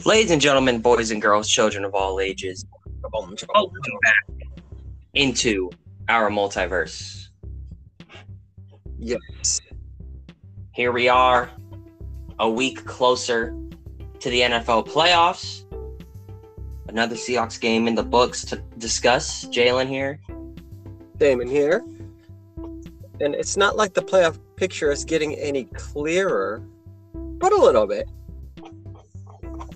Ladies and gentlemen, boys and girls, children of all ages, welcome back into our multiverse. Yes. Here we are, a week closer to the NFL playoffs. Another Seahawks game in the books to discuss. Jalen here. Damon here. And it's not like the playoff picture is getting any clearer, but a little bit.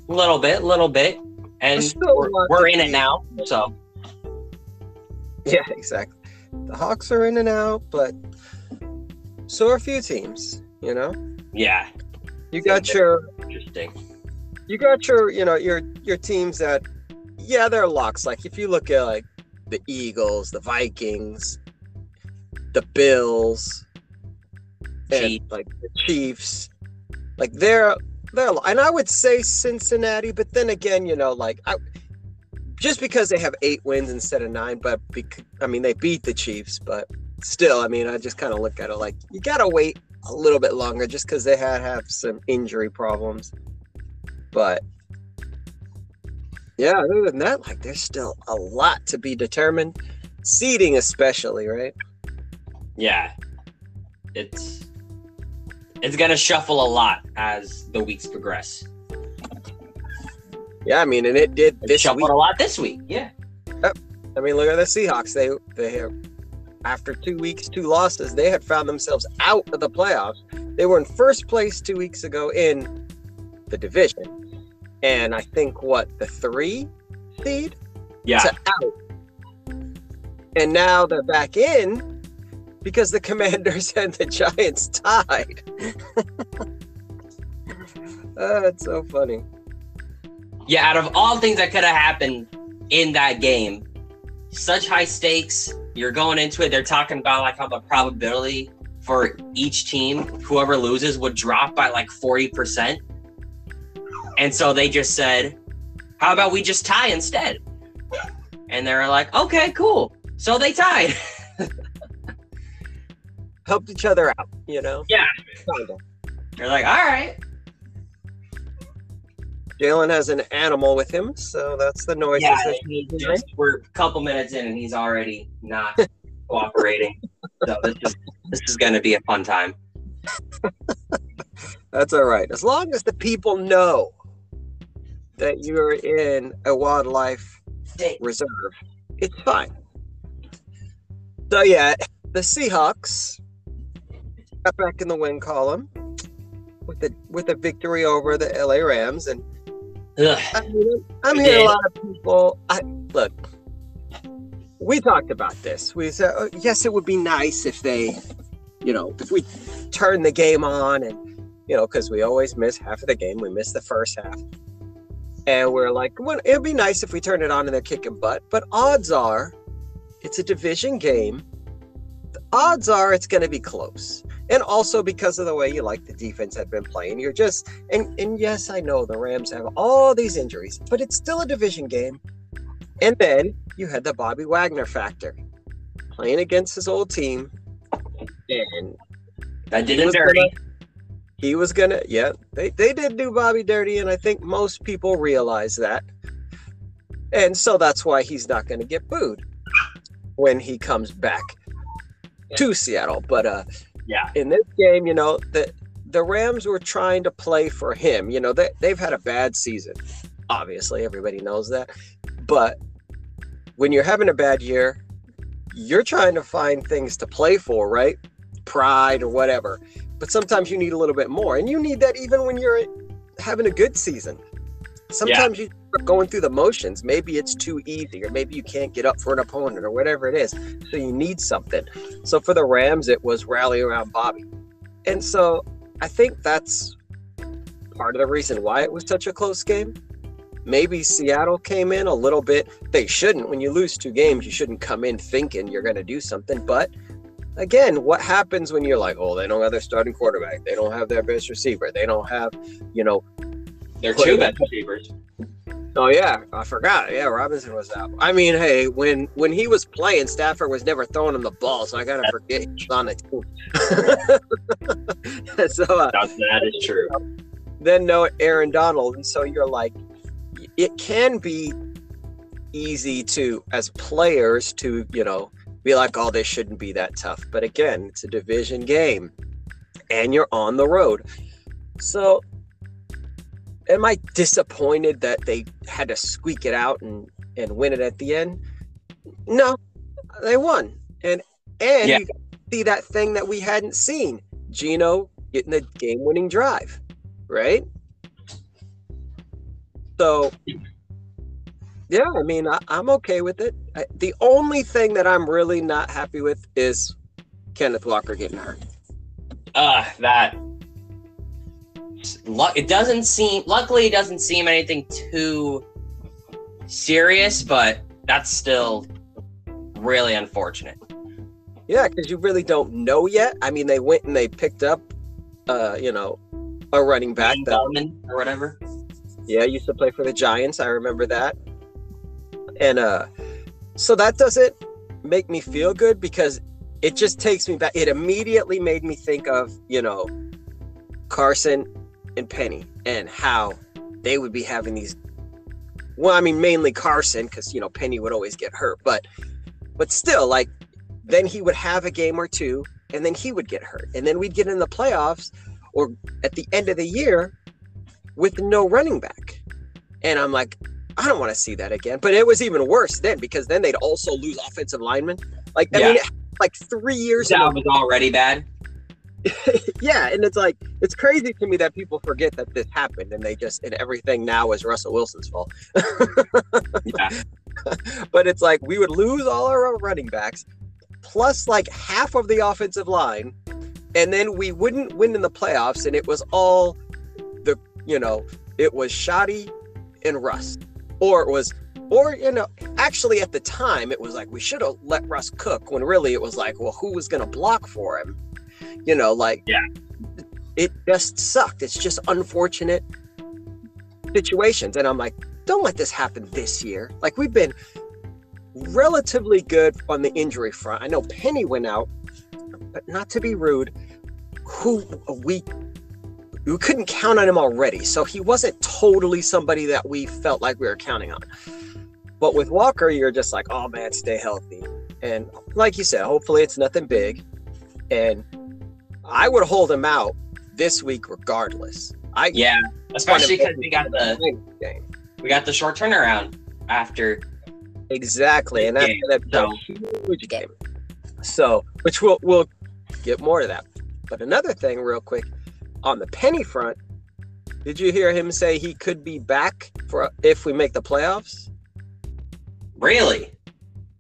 A little bit, little bit. And There's still a we're, we're in it now. So, Yeah, exactly. The Hawks are in and out, but so are a few teams, you know? yeah, You got your interesting. you got your you know your your teams that yeah they're locks like if you look at like the eagles the vikings the bills and like the chiefs like they're and i would say cincinnati but then again you know like i just because they have eight wins instead of nine but bec- i mean they beat the chiefs but still i mean i just kind of look at it like you gotta wait a little bit longer just because they had have some injury problems but yeah, other than that, like there's still a lot to be determined. Seating especially, right? Yeah, it's it's gonna shuffle a lot as the weeks progress. Yeah, I mean, and it did It this shuffled week. a lot this week. Yeah, I mean, look at the Seahawks. They they have after two weeks, two losses, they had found themselves out of the playoffs. They were in first place two weeks ago in the division, and I think what the three seed yeah. to out. And now they're back in because the Commanders and the Giants tied. Ah, oh, it's so funny. Yeah, out of all things that could have happened in that game, such high stakes. You're going into it. They're talking about like how the probability for each team, whoever loses, would drop by like forty percent. And so they just said, "How about we just tie instead?" And they're like, "Okay, cool." So they tied. Helped each other out, you know? Yeah. Kinda. They're like, "All right." Jalen has an animal with him, so that's the noise. Yeah, that he he's just, we're a couple minutes in and he's already not cooperating. So this is this is gonna be a fun time. That's all right. As long as the people know that you're in a wildlife reserve, it's fine. So yeah, the Seahawks got back in the win column with the with a victory over the LA Rams, and Ugh. I mean, I'm hearing a lot of people. I look. We talked about this. We said, oh, yes, it would be nice if they, you know, if we turn the game on and, you know, because we always miss half of the game. We miss the first half. And we're like, well, it'd be nice if we turn it on and they're kicking butt. But odds are it's a division game. The odds are it's going to be close. And also because of the way you like the defense had been playing, you're just and and yes, I know the Rams have all these injuries, but it's still a division game. And then you had the Bobby Wagner factor, playing against his old team, and That did he it dirty. gonna- he was gonna, yeah, they they did do Bobby dirty, and I think most people realize that, and so that's why he's not gonna get booed when he comes back to Seattle. But uh, Yeah. in this game, you know, the the Rams were trying to play for him. You know, they they've had a bad season. Obviously, everybody knows that. But when you're having a bad year, you're trying to find things to play for, right? Pride or whatever. But sometimes you need a little bit more. And you need that even when you're having a good season. Sometimes you are going through the motions. Maybe it's too easy, or maybe you can't get up for an opponent, or whatever it is. So you need something. So for the Rams, it was rally around Bobby. And so I think that's part of the reason why it was such a close game. Maybe Seattle came in a little bit. They shouldn't. When you lose two games, you shouldn't come in thinking you're going to do something. But again, what happens when you're like, oh, they don't have their starting quarterback. They don't have their best receiver. They don't have, you know, They're two best receivers. Oh yeah, I forgot. Yeah, Robinson was out. I mean, hey, when when he was playing, Stafford was never throwing him the ball, so I gotta forget he was on the team. so uh, That, that is true. then no Aaron Donald, and so you're like, it can be easy to as players to you know be like oh this shouldn't be that tough but again it's a division game and you're on the road so am i disappointed that they had to squeak it out and and win it at the end no they won and and Yeah. you see that thing that we hadn't seen Geno getting the game winning drive right so yeah, I mean, I, I'm okay with it. I, the only thing that I'm really not happy with is Kenneth Walker getting hurt. Uh, that. Luck. It doesn't seem. Luckily, it doesn't seem anything too serious, but that's still really unfortunate. Yeah, because you really don't know yet. I mean, they went and they picked up, uh, you know, a running back that or whatever. yeah used to play for the Giants. I remember that, and uh, so that doesn't make me feel good because it just takes me back. It immediately made me think of you know Carson and Penny and how they would be having these. Well, I mean, mainly Carson because you know Penny would always get hurt, but but still, like then he would have a game or two, and then he would get hurt, and then we'd get in the playoffs or at the end of the year with no running back, and I'm like, I don't want to see that again. But it was even worse then because then they'd also lose offensive linemen. Like I Yeah. mean, like three years. That was already bad. yeah, and it's like it's crazy to me that people forget that this happened and they just and everything now is Russell Wilson's fault. Yeah. but it's like we would lose all our running backs, plus like half of the offensive line, and then we wouldn't win in the playoffs, and it was all the you know it was Shoddy and rust. or it was. Or you know, actually, at the time, it was like we should have let Russ cook. When really, it was like, well, who was going to block for him? You know, like Yeah. it just sucked. It's just unfortunate situations. And I'm like, don't let this happen this year. Like we've been relatively good on the injury front. I know Penny went out, but not to be rude, who we we couldn't count on him already. So he wasn't totally somebody that we felt like we were counting on. But with Walker, you're just like, oh man, stay healthy. And like you said, hopefully it's nothing big. And I would hold him out this week regardless. I Yeah, especially because we got the game. we got the short turnaround after. Exactly, and that's game, gonna be so- a huge game. So, which we'll we'll get more to that. But another thing, real quick, on the Penny front, did you hear him say he could be back for if we make the playoffs? Really?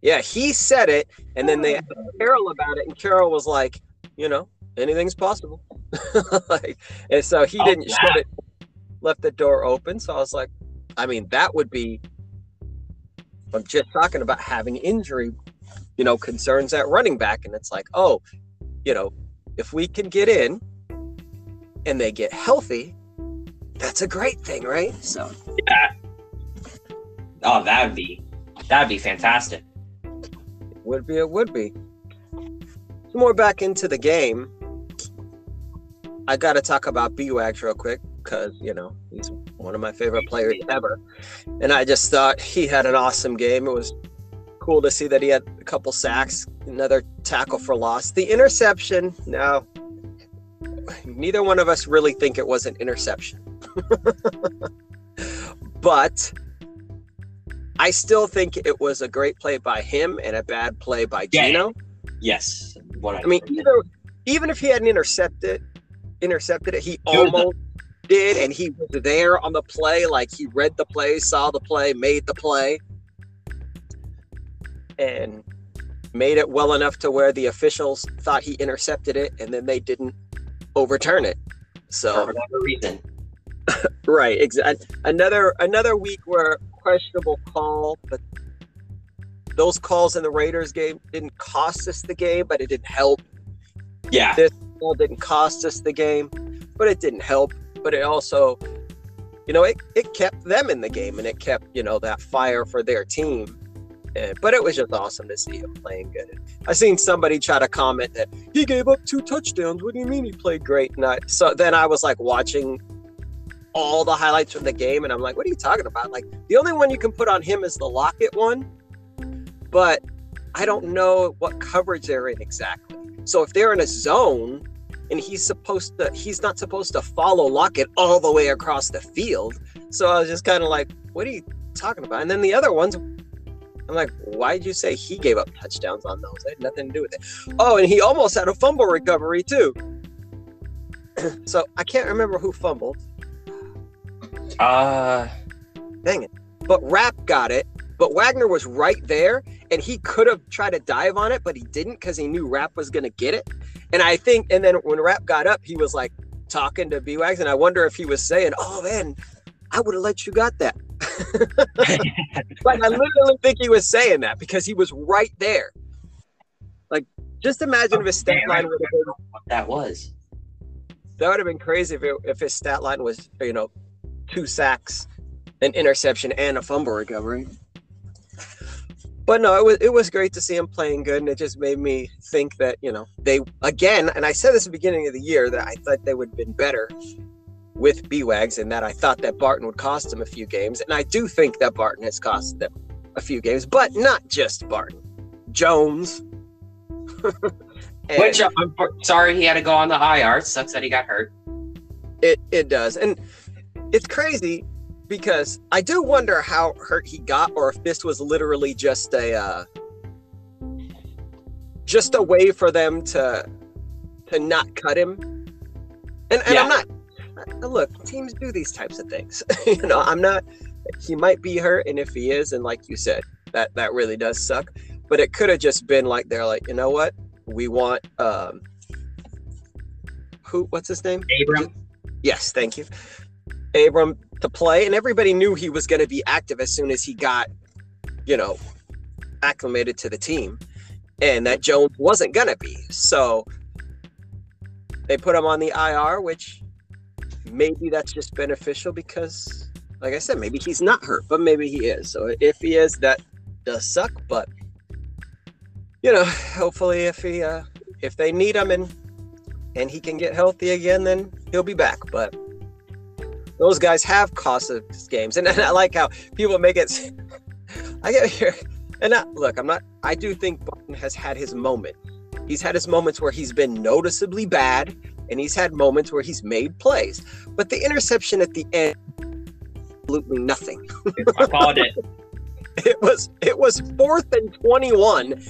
Yeah, he said it, and then they oh. asked Carroll about it, and Carroll was like, you know, anything's possible. like, and so he Oh, didn't shut it, left the door open. So I was like, I mean, that would be. I'm just talking about having injury, you know, concerns at running back, and it's like, oh, you know, if we can get in, and they get healthy, that's a great thing, right? So Yeah. Oh, that'd be that'd be fantastic. Would be, it would be. Some more back into the game. I got to talk about B-Wags real quick because, you know, he's one of my favorite players ever. And I just thought he had an awesome game. It was cool to see that he had a couple sacks, another tackle for loss. The interception, now, neither one of us really think it was an interception. but I still think it was a great play by him and a bad play by Yeah. Geno. Yes. What I mean, either, even if he hadn't intercepted intercepted it, he He was the- almost did, and he was there on the play, like he read the play, saw the play, made the play, and made it well enough to where the officials thought he intercepted it, and then they didn't overturn it. So for whatever reason. right, exactly. Another another week where questionable call, but those calls in the Raiders game didn't cost us the game, but it didn't help. Yeah. Well, didn't cost us the game, but it didn't help. But it also, you know, it, it kept them in the game and it kept, you know, that fire for their team. And, but it was just awesome to see him playing good. I seen somebody try to comment that he gave up two touchdowns. What do you mean he played great? And I, so then I was like watching all the highlights from the game, and I'm like, what are you talking about? Like the only one you can put on him is the Lockett one, but I don't know what coverage they're in exactly. So if they're in a zone and he's supposed to he's not supposed to follow Lockett all the way across the field. So I was just kind of like, what are you talking about? And then the other ones I'm like, why did you say he gave up touchdowns on those? It had nothing to do with it. Oh, and he almost had a fumble recovery too. so I can't remember who fumbled. Uh dang it. But Rapp got it. But Wagner was right there and he could have tried to dive on it, but he didn't because he knew Rapp was gonna get it. And I think, and then when Rapp got up, he was like talking to B Wags, and I wonder if he was saying, "Oh man, I would have let you got that." like I literally think he was saying that because he was right there. Like, just imagine if his stat line would have been what that was. That would have been crazy if it, if his stat line was, you know, two sacks, an interception, and a fumble recovery but no, it was it was great to see him playing good, and it just made me think that you know they again. And I said this at the beginning of the year that I thought they would have been better with B-Wags, and that I thought that Barton would cost them a few games, and I do think that Barton has cost them a few games, but not just Barton, Jones. Which I'm sorry he had to go on the IR. Sucks that he got hurt. It it does, and it's crazy because I do wonder how hurt he got, or if this was literally just a uh, just a way for them to to not cut him. And, and yeah. I'm not. Uh, look, teams do these types of things. you know, I'm not. He might be hurt, and if he is, and like you said, that that really does suck. But it could have just been like they're like, you know what, we want um, who? What's his name? Abram. Yes, thank you. Abram to play, and everybody knew he was going to be active as soon as he got, you know, acclimated to the team, and that Jones wasn't going to be. So they put him on the IR, which maybe that's just beneficial because, like I said, maybe he's not hurt, but maybe he is. So if he is, that does suck, but you know, hopefully if he uh if they need him and and he can get healthy again, then he'll be back. But those guys have cost us games, and, and I like how people make it. I get here, and I, look, I'm not. I do think Barton has had his moment. He's had his moments where he's been noticeably bad, and he's had moments where he's made plays. But the interception at the end, absolutely nothing. I called it. it was it was fourth and twenty one,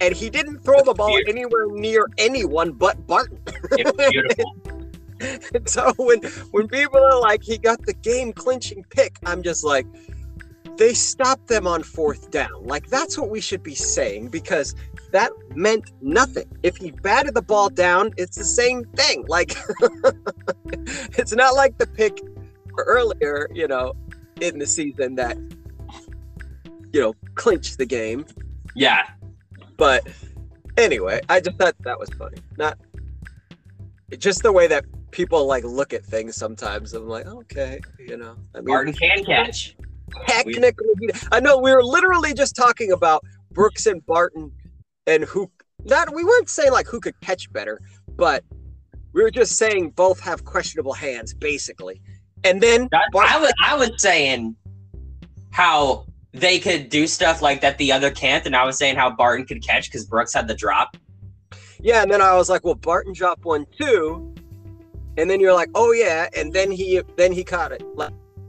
and he didn't throw the ball anywhere near anyone but Barton. It was beautiful. so when when people are like he got the game clinching pick, I'm just like they stopped them on fourth down. Like that's what we should be saying because that meant nothing. If he batted the ball down, it's the same thing. Like it's not like the pick earlier, you know, in the season that you know clinched the game. Yeah. But anyway, I just thought that was funny. Not just the way that people like look at things sometimes. I'm like, okay, you know. I mean, Martin can catch. Technically, I know we were literally just talking about Brooks and Barton and who. Not we weren't saying like who could catch better, but we were just saying both have questionable hands, basically. And then Barton, I was I was saying how they could do stuff like that the other can't, and I was saying how Barton could catch because Brooks had the drop. Yeah, and then I was like, well, Barton dropped one too, and then you're like, oh yeah, and then he then he caught it,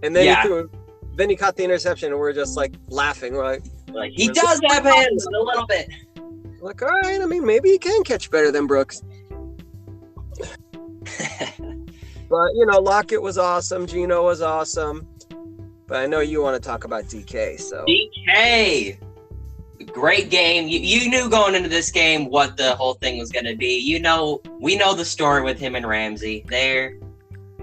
and then yeah. he threw, then he caught the interception, and we're just like laughing, we're like, like he does have hands a little bit. Like, all right, I mean, maybe he can catch better than Brooks. but you know, Lockett was awesome, Geno was awesome, but I know you want to talk about DK, so DK great game. You, you knew going into this game what the whole thing was going to be. You know, we know the story with him and Ramsey. They're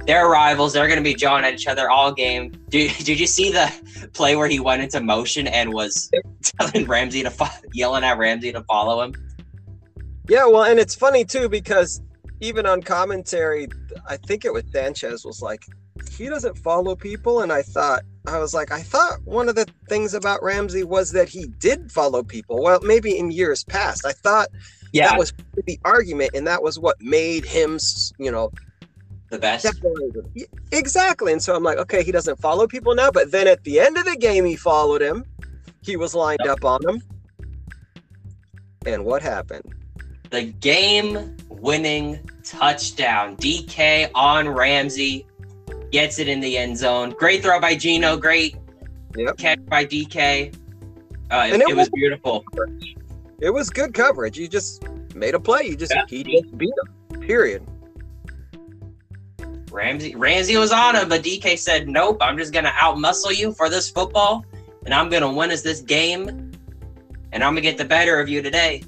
they're rivals. They're going to be jawing at each other all game. Did, did you see the play where he went into motion and was telling Ramsey to fo- yelling at Ramsey to follow him? Yeah, well, and it's funny too because even on commentary, I think it was Sanchez was like, he doesn't follow people, and I thought I was like, I thought one of the things about Ramsey was that he did follow people. Well, maybe in years past, I thought yeah. that was the argument, and that was what made him, you know, the best. Definitely. Exactly. And so I'm like, okay, he doesn't follow people now. But then at the end of the game, he followed him. He was lined up on him. And what happened? The game winning touchdown. DK on Ramsey gets it in the end zone. Great throw by Geno. Great Yep. catch by DK. Uh, it, it was- beautiful. It was good coverage. You just made a play. You just Yeah. he just beat him. Period. Ramsey Ramsey was on him, but DK said, "Nope, I'm just gonna outmuscle you for this football, and I'm gonna win us this game, and I'm gonna get the better of you today."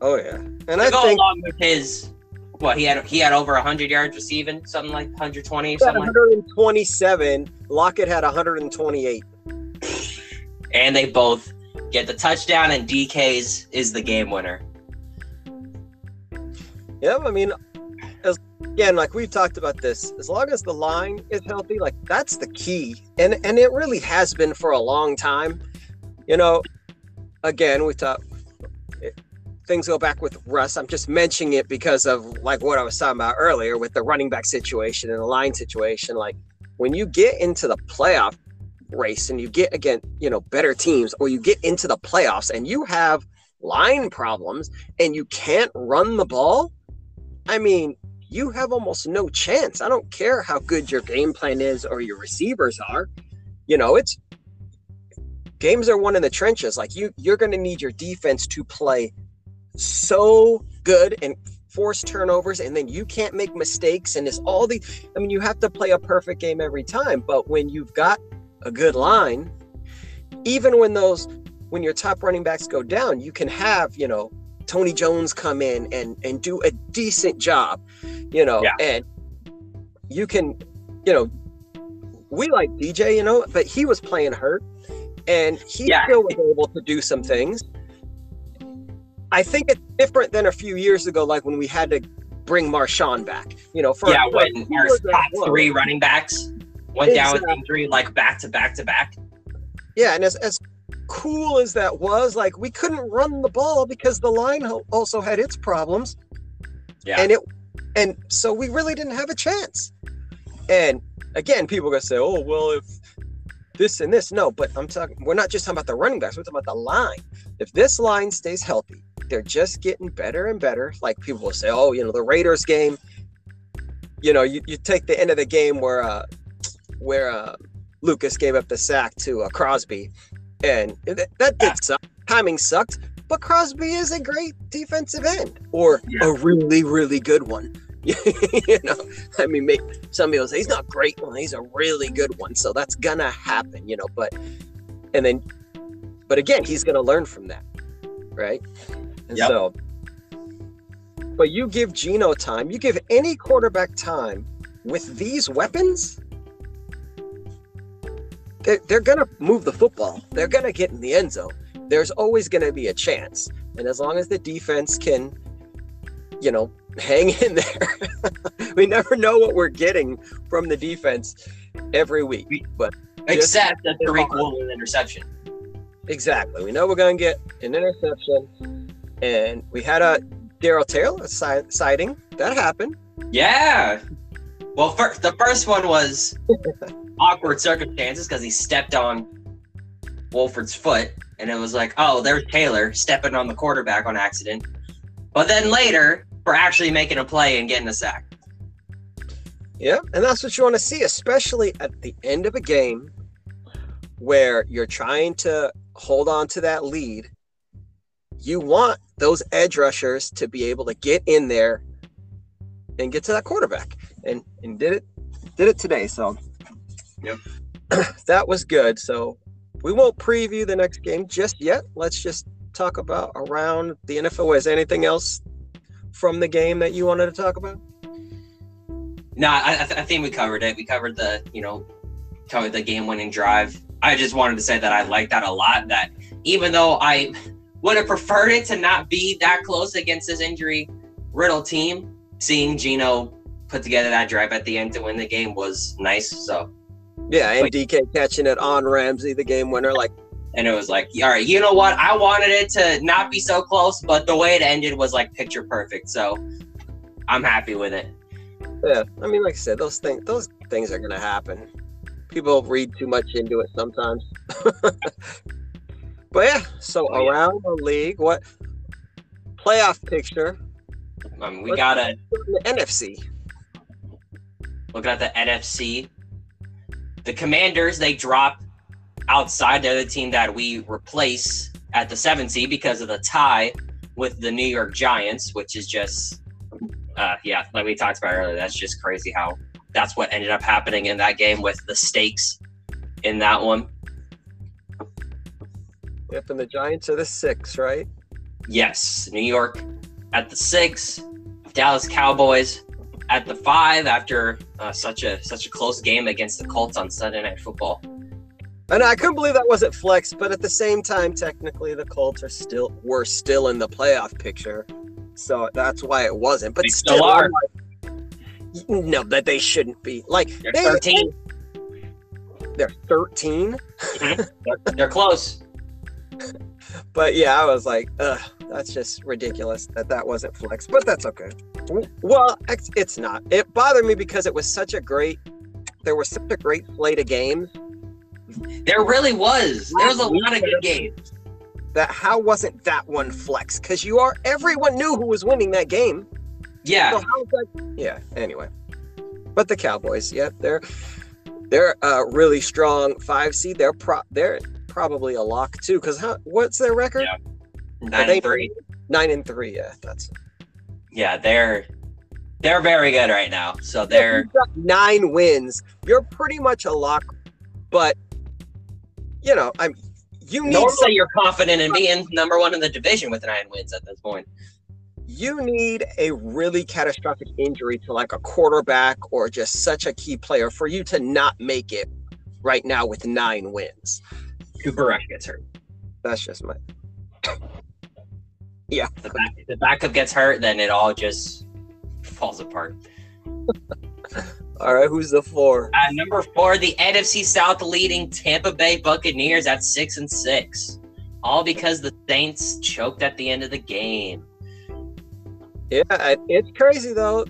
Oh yeah. And To I go think along with his, what he had, he had over 100 yards receiving, something like 120 or he had something. Like, 127. Lockett had 128. and they both get the touchdown, and DK's is the game winner. Yeah, I mean, as again, like we've talked about this, as long as the line is healthy, like that's the key, and and it really has been for a long time. You know, again, we talk it- things go back with Russ. I'm just mentioning it because of like what I was talking about earlier with the running back situation and the line situation. Like when you get into the playoff race and you get again, you know, better teams, or you get into the playoffs and you have line problems and you can't run the ball I mean, you have almost no chance. I don't care how good your game plan is or your receivers are. You know, it's games are won in the trenches. Like you, you're going to need your defense to play so good and force turnovers, and then you can't make mistakes. And it's all the. I mean, you have to play a perfect game every time. But when you've got a good line, even when those, when your top running backs go down, you can have you know Tony Jones come in and and do a decent job, you know, Yeah. and you can, you know, we like DJ, you know, but he was playing hurt and he Yeah. still was able to do some things. I think it's different than a few years ago, like when we had to bring Marshawn back, you know, for yeah, for when our top three running backs went down with injury, like back to back to back. Yeah, and as, as cool as that was, like we couldn't run the ball because the line also had its problems. Yeah. And it and so we really didn't have a chance. And again, people are gonna say, Oh, well, if this and this, no, but I'm talking we're not just talking about the running backs, we're talking about the line. If this line stays healthy, they're just getting better and better. Like people will say, Oh, you know, the Raiders game, you know, you, you take the end of the game where uh where uh Lucas gave up the sack to uh, Crosby, and that, that did suck. Timing sucked, but Crosby is a great defensive end, or Yeah. a really, really good one. you know, I mean, make, some people say he's not great one, he's a really good one, so that's gonna happen, you know. But and then, but again, he's gonna learn from that, right? And Yep. so, but you give Geno time, you give any quarterback time with these weapons they're, they're going to move the football. They're going to get in the end zone. There's always going to be a chance. And as long as the defense can, you know, hang in there, we never know what we're getting from the defense every week. But Except the Tariq Woolen interception. exactly, we know we're going to get an interception. And we had a Darrell Taylor si- sighting. That happened. Yeah. Well, first the first one was awkward circumstances because he stepped on Wolford's foot, and it was like, oh, there's Taylor stepping on the quarterback on accident. But then later, for actually making a play and getting a sack. Yeah, and that's what you want to see, especially at the end of a game where you're trying to hold on to that lead. You want those edge rushers to be able to get in there and get to that quarterback, and and did it did it today. So, Yep. that was good. So we won't preview the next game just yet. Let's just talk about around the NFL. Is anything else from the game that you wanted to talk about? No, I, I, th- I think we covered it. We covered the, you know, covered the game-winning drive. I just wanted to say that I like that a lot. That even though I would have preferred it to not be that close against this injury riddle team, seeing Geno put together that drive at the end to win the game was nice. So, Yeah, and DK catching it on Ramsey, the game winner. Like, and it was like, all right, you know what? I wanted it to not be so close, but the way it ended was like picture perfect. So, I'm happy with it. Yeah, I mean, like I said, those things those things are gonna happen. People read too much into it sometimes. but yeah, so Oh, yeah. around the league, what playoff picture? Mean, we Let's gotta The NFC. looking at the NFC. The Commanders they drop outside. They're the team that we replace at the seven seed because of the tie with the New York Giants, which is just, uh, yeah, like we talked about earlier. That's just crazy how that's what ended up happening in that game with the stakes in that one. Yep, and the Giants are the six, right? Yes, New York at the six, Dallas Cowboys at the five after uh, such a such a close game against the Colts on Sunday Night Football. And I couldn't believe that wasn't flex, but at the same time, technically the Colts are still were still in the playoff picture. So that's why it wasn't. But They still, still are. Like, no, that they shouldn't be. Like They're they, 13. they're 13. They're, they're close. But yeah, I was like, ugh, that's just ridiculous that that wasn't flex. But that's okay. Well, it's, it's not. It bothered me because it was such a great. There was such a great play to game. There really was. There was a lot of good games. that how wasn't that one flex? Because you are everyone knew who was winning that game. So Yeah, how's that? Yeah. Anyway, but the Cowboys, yeah, they're they're uh, really strong five seed. They're pro they're probably a lock too. Because how what's their record? Yeah. Nine they and three. Nine and three. Yeah, that's Yeah, they're they're very good right now. So they're nine wins. You're pretty much a lock, but you know, I'm you need don't say you're confident in being number one in the division with nine wins at this point. you need a really catastrophic injury to like a quarterback or just such a key player for you to not make it right now with nine wins. Cooper Rush gets hurt. That's just my The, back, the backup gets hurt, then it all just falls apart. all right. Who's the four? At number four, the NFC South leading Tampa Bay Buccaneers at six and six, all because the Saints choked at the end of the game. Yeah, it's crazy though.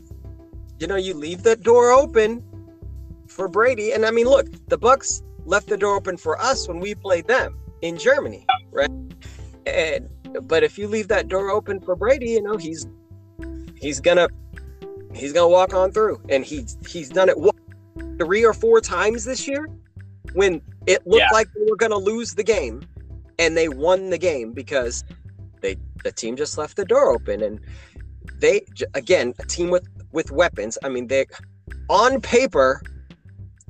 You know, you leave the door open for Brady, and I mean, look, the Bucs left the door open for us when we played them in Germany, right? And but if you leave that door open for Brady, you know, he's he's gonna he's gonna walk on through, and he's he's done it what, three or four times this year when it looked Yeah. like they were gonna lose the game, and they won the game because they the team just left the door open and they again a team with with weapons i mean they on paper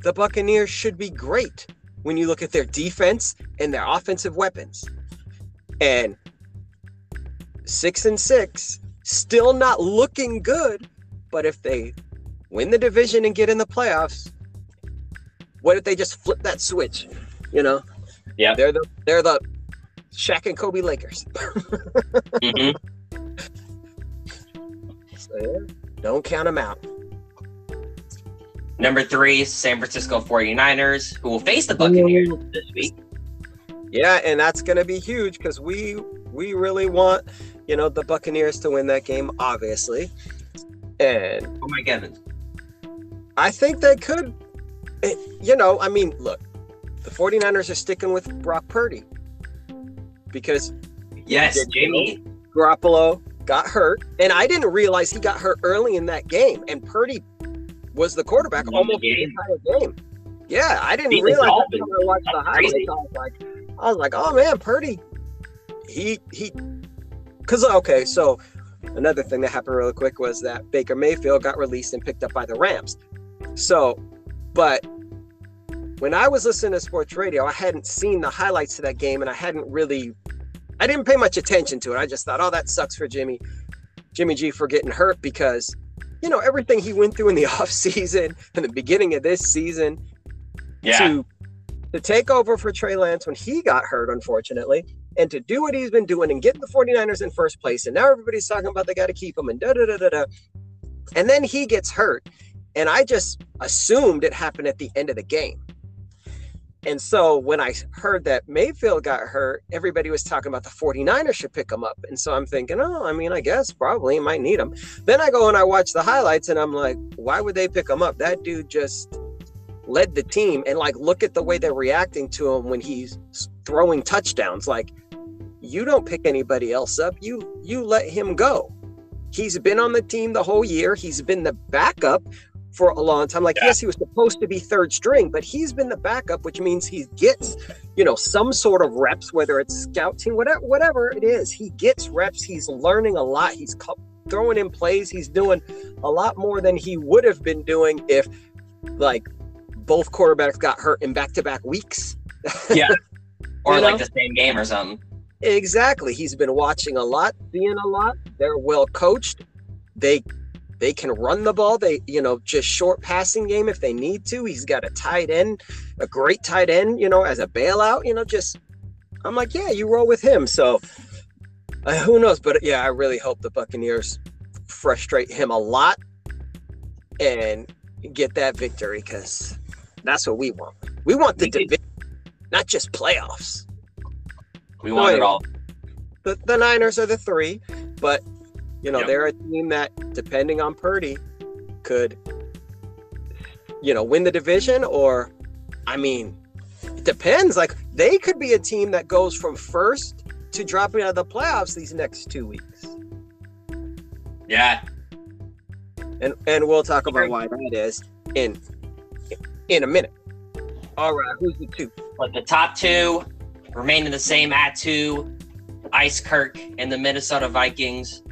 the buccaneers should be great when you look at their defense and their offensive weapons and six and six still not looking good but if they win the division and get in the playoffs what if they just flip that switch you know Yeah. they're the they're the Shaq and Kobe Lakers. Mhm. So, don't count them out. Number three, San Francisco 49ers, who will face the Buccaneers this week. Yeah, and that's going to be huge because we we really want you know the Buccaneers to win that game, obviously, and Oh my goodness. I think they could. eh, you know, I mean, look, the 49ers are sticking with Brock Purdy because Yes, Jamie. Garoppolo got hurt, and I didn't realize he got hurt early in that game, and Purdy was the quarterback the almost the entire game. Yeah, I didn't Beat realize Dolphins. I watched the highlights. I was like, I was like, oh man, Purdy, he he, because okay, so another thing that happened really quick was that Baker Mayfield got released and picked up by the Rams. So, but when I was listening to sports radio, I hadn't seen the highlights to that game, and I hadn't really, I didn't pay much attention to it. I just thought, oh, that sucks for Jimmy, Jimmy G for getting hurt because, you know, everything he went through in the offseason and the beginning of this season Yeah. to to take over for Trey Lance when he got hurt, unfortunately, and to do what he's been doing and get the 49ers in first place. And now everybody's talking about they got to keep him and da da da da da. And then he gets hurt. And I just assumed it happened at the end of the game. And so when I heard that Mayfield got hurt, everybody was talking about the 49ers should pick him up. And so I'm thinking, oh, I mean, I guess probably might need him. Then I go and I watch the highlights and I'm like, why would they pick him up? That dude just led the team. And like, look at the way they're reacting to him when he's throwing touchdowns. Like, you don't pick anybody else up. You you let him go. He's been on the team the whole year. He's been the backup for a long time. Like, yeah. yes, he was supposed to be third string, but he's been the backup, which means he gets, you know, some sort of reps, whether it's scout team, whatever, whatever it is. He gets reps. He's learning a lot. He's throwing in plays. He's doing a lot more than he would have been doing if, like, both quarterbacks got hurt in back-to-back weeks. Yeah, or like know? the same game or something. Exactly. He's been watching a lot, seeing a lot. They're well coached. They they can run the ball. They, you know, just short passing game if they need to. He's got a tight end, a great tight end, you know, as a bailout, you know, just I'm like, yeah, you roll with him. So uh, who knows? But yeah, I really hope the Buccaneers frustrate him a lot and get that victory because that's what we want. We want the division, not just playoffs. We want it all. The, the Niners are the three, but you know, yep. they're a team that, depending on Purdy, could, you know, win the division or, I mean, it depends. Like they could be a team that goes from first to dropping out of the playoffs these next two weeks. Yeah. And and we'll talk about why that is in in a minute. All right, who's the two? But the top two remaining the same at two. Ice Kirk and the Minnesota Vikings.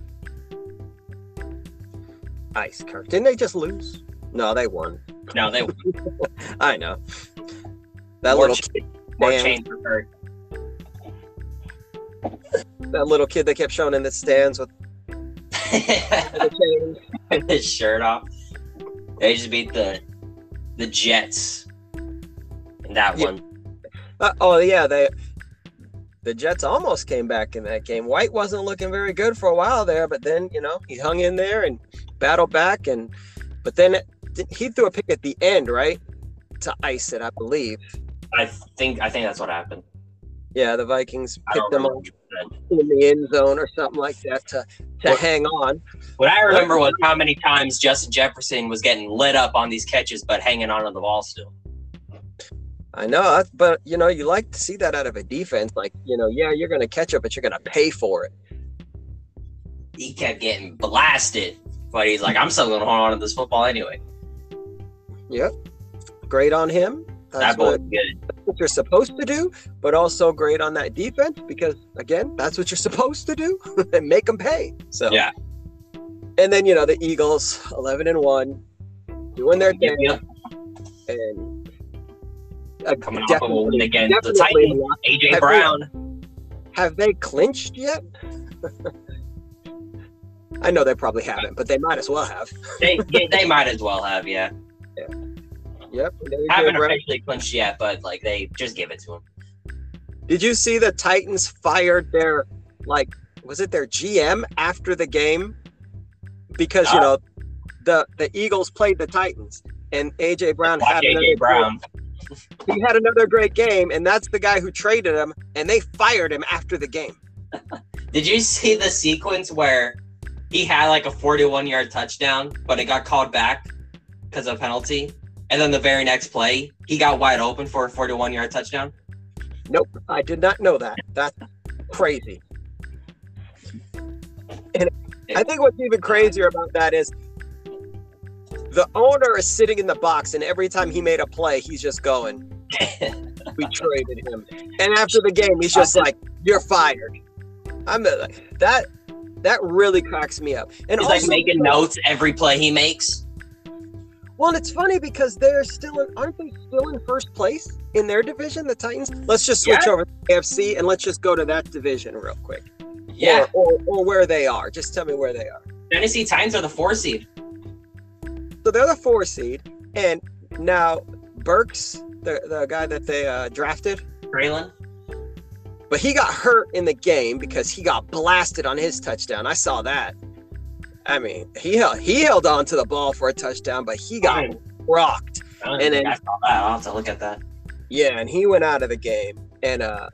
Ice Kirk. Didn't they just lose? No, they won. No, they won. I know. That more little ch- kid. More change for Kirk. That little kid that kept showing in the stands with his shirt off. They just beat the the Jets in that yeah. one. Uh, oh yeah, they the Jets almost came back in that game. White wasn't looking very good for a while there, but then you know he hung in there and battled back. And but then he threw a pick at the end, right, to ice it, I believe. I think I think that's what happened. Yeah, the Vikings picked them up in the end zone or something like that to to what, hang on. What I remember was how many times Justin Jefferson was getting lit up on these catches, but hanging on to the ball still. I know, but you know, you like to see that out of a defense. Like, you know, yeah, you're going to catch up, but you're going to pay for it. He kept getting blasted, but he's like, I'm still going to hold on to this football anyway. Yep, great on him. That's that what, good. That's what you're supposed to do, but also great on that defense because again, that's what you're supposed to do and make them pay. So yeah. And then you know the Eagles, eleven and one, doing their thing, and coming off of a win against the Titans. AJ have Brown. They, have they clinched yet? I know they probably haven't, but they might as well have. they they might as well have, yeah. Yeah. Yep. Haven't officially clinched yet, but like they just give it to them. Did you see the Titans fired their like was it their GM after the game? Because you uh. know the the Eagles played the Titans and AJ Brown had AJ Brown he had another great game, and that's the guy who traded him, and they fired him after the game. Did you see the sequence where he had like a 41 yard touchdown, but it got called back because of a penalty? And then the very next play, he got wide open for a 41 yard touchdown? Nope, I did not know that. That's crazy. And I think what's even crazier about that is the owner is sitting in the box, and every time he made a play, he's just going, "We traded him." And after the game, he's just like, "You're fired." I'm like that. That really cracks me up. And he's also, like making notes every play he makes. Well, and it's funny because they're still in, aren't they still in first place in their division, the Titans? Let's just switch yeah. over to AFC and let's just go to that division real quick. Yeah. Or, or, or where they are. Just tell me where they are. Tennessee Titans are the four seed. So they're the four seed, and now Burks, the the guy that they uh, drafted, Braylon, but he got hurt in the game because he got blasted on his touchdown. I saw that. I mean, he held he held on to the ball for a touchdown, but he got rocked. And then I saw that. I'll have to look at that. Yeah, and he went out of the game, and uh,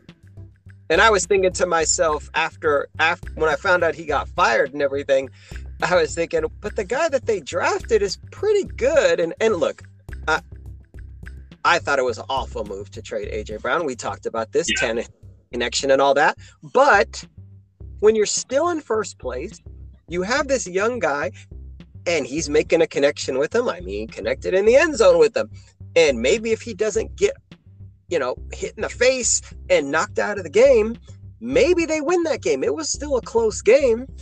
and I was thinking to myself after after when I found out he got fired and everything, I was thinking, but the guy that they drafted is pretty good. And and look, I I thought it was an awful move to trade AJ Brown. We talked about this Yeah. 10 connection and all that. But when you're still in first place, you have this young guy and he's making a connection with him. I mean, connected in the end zone with them. And maybe if he doesn't get, you know, hit in the face and knocked out of the game, maybe they win that game. It was still a close game.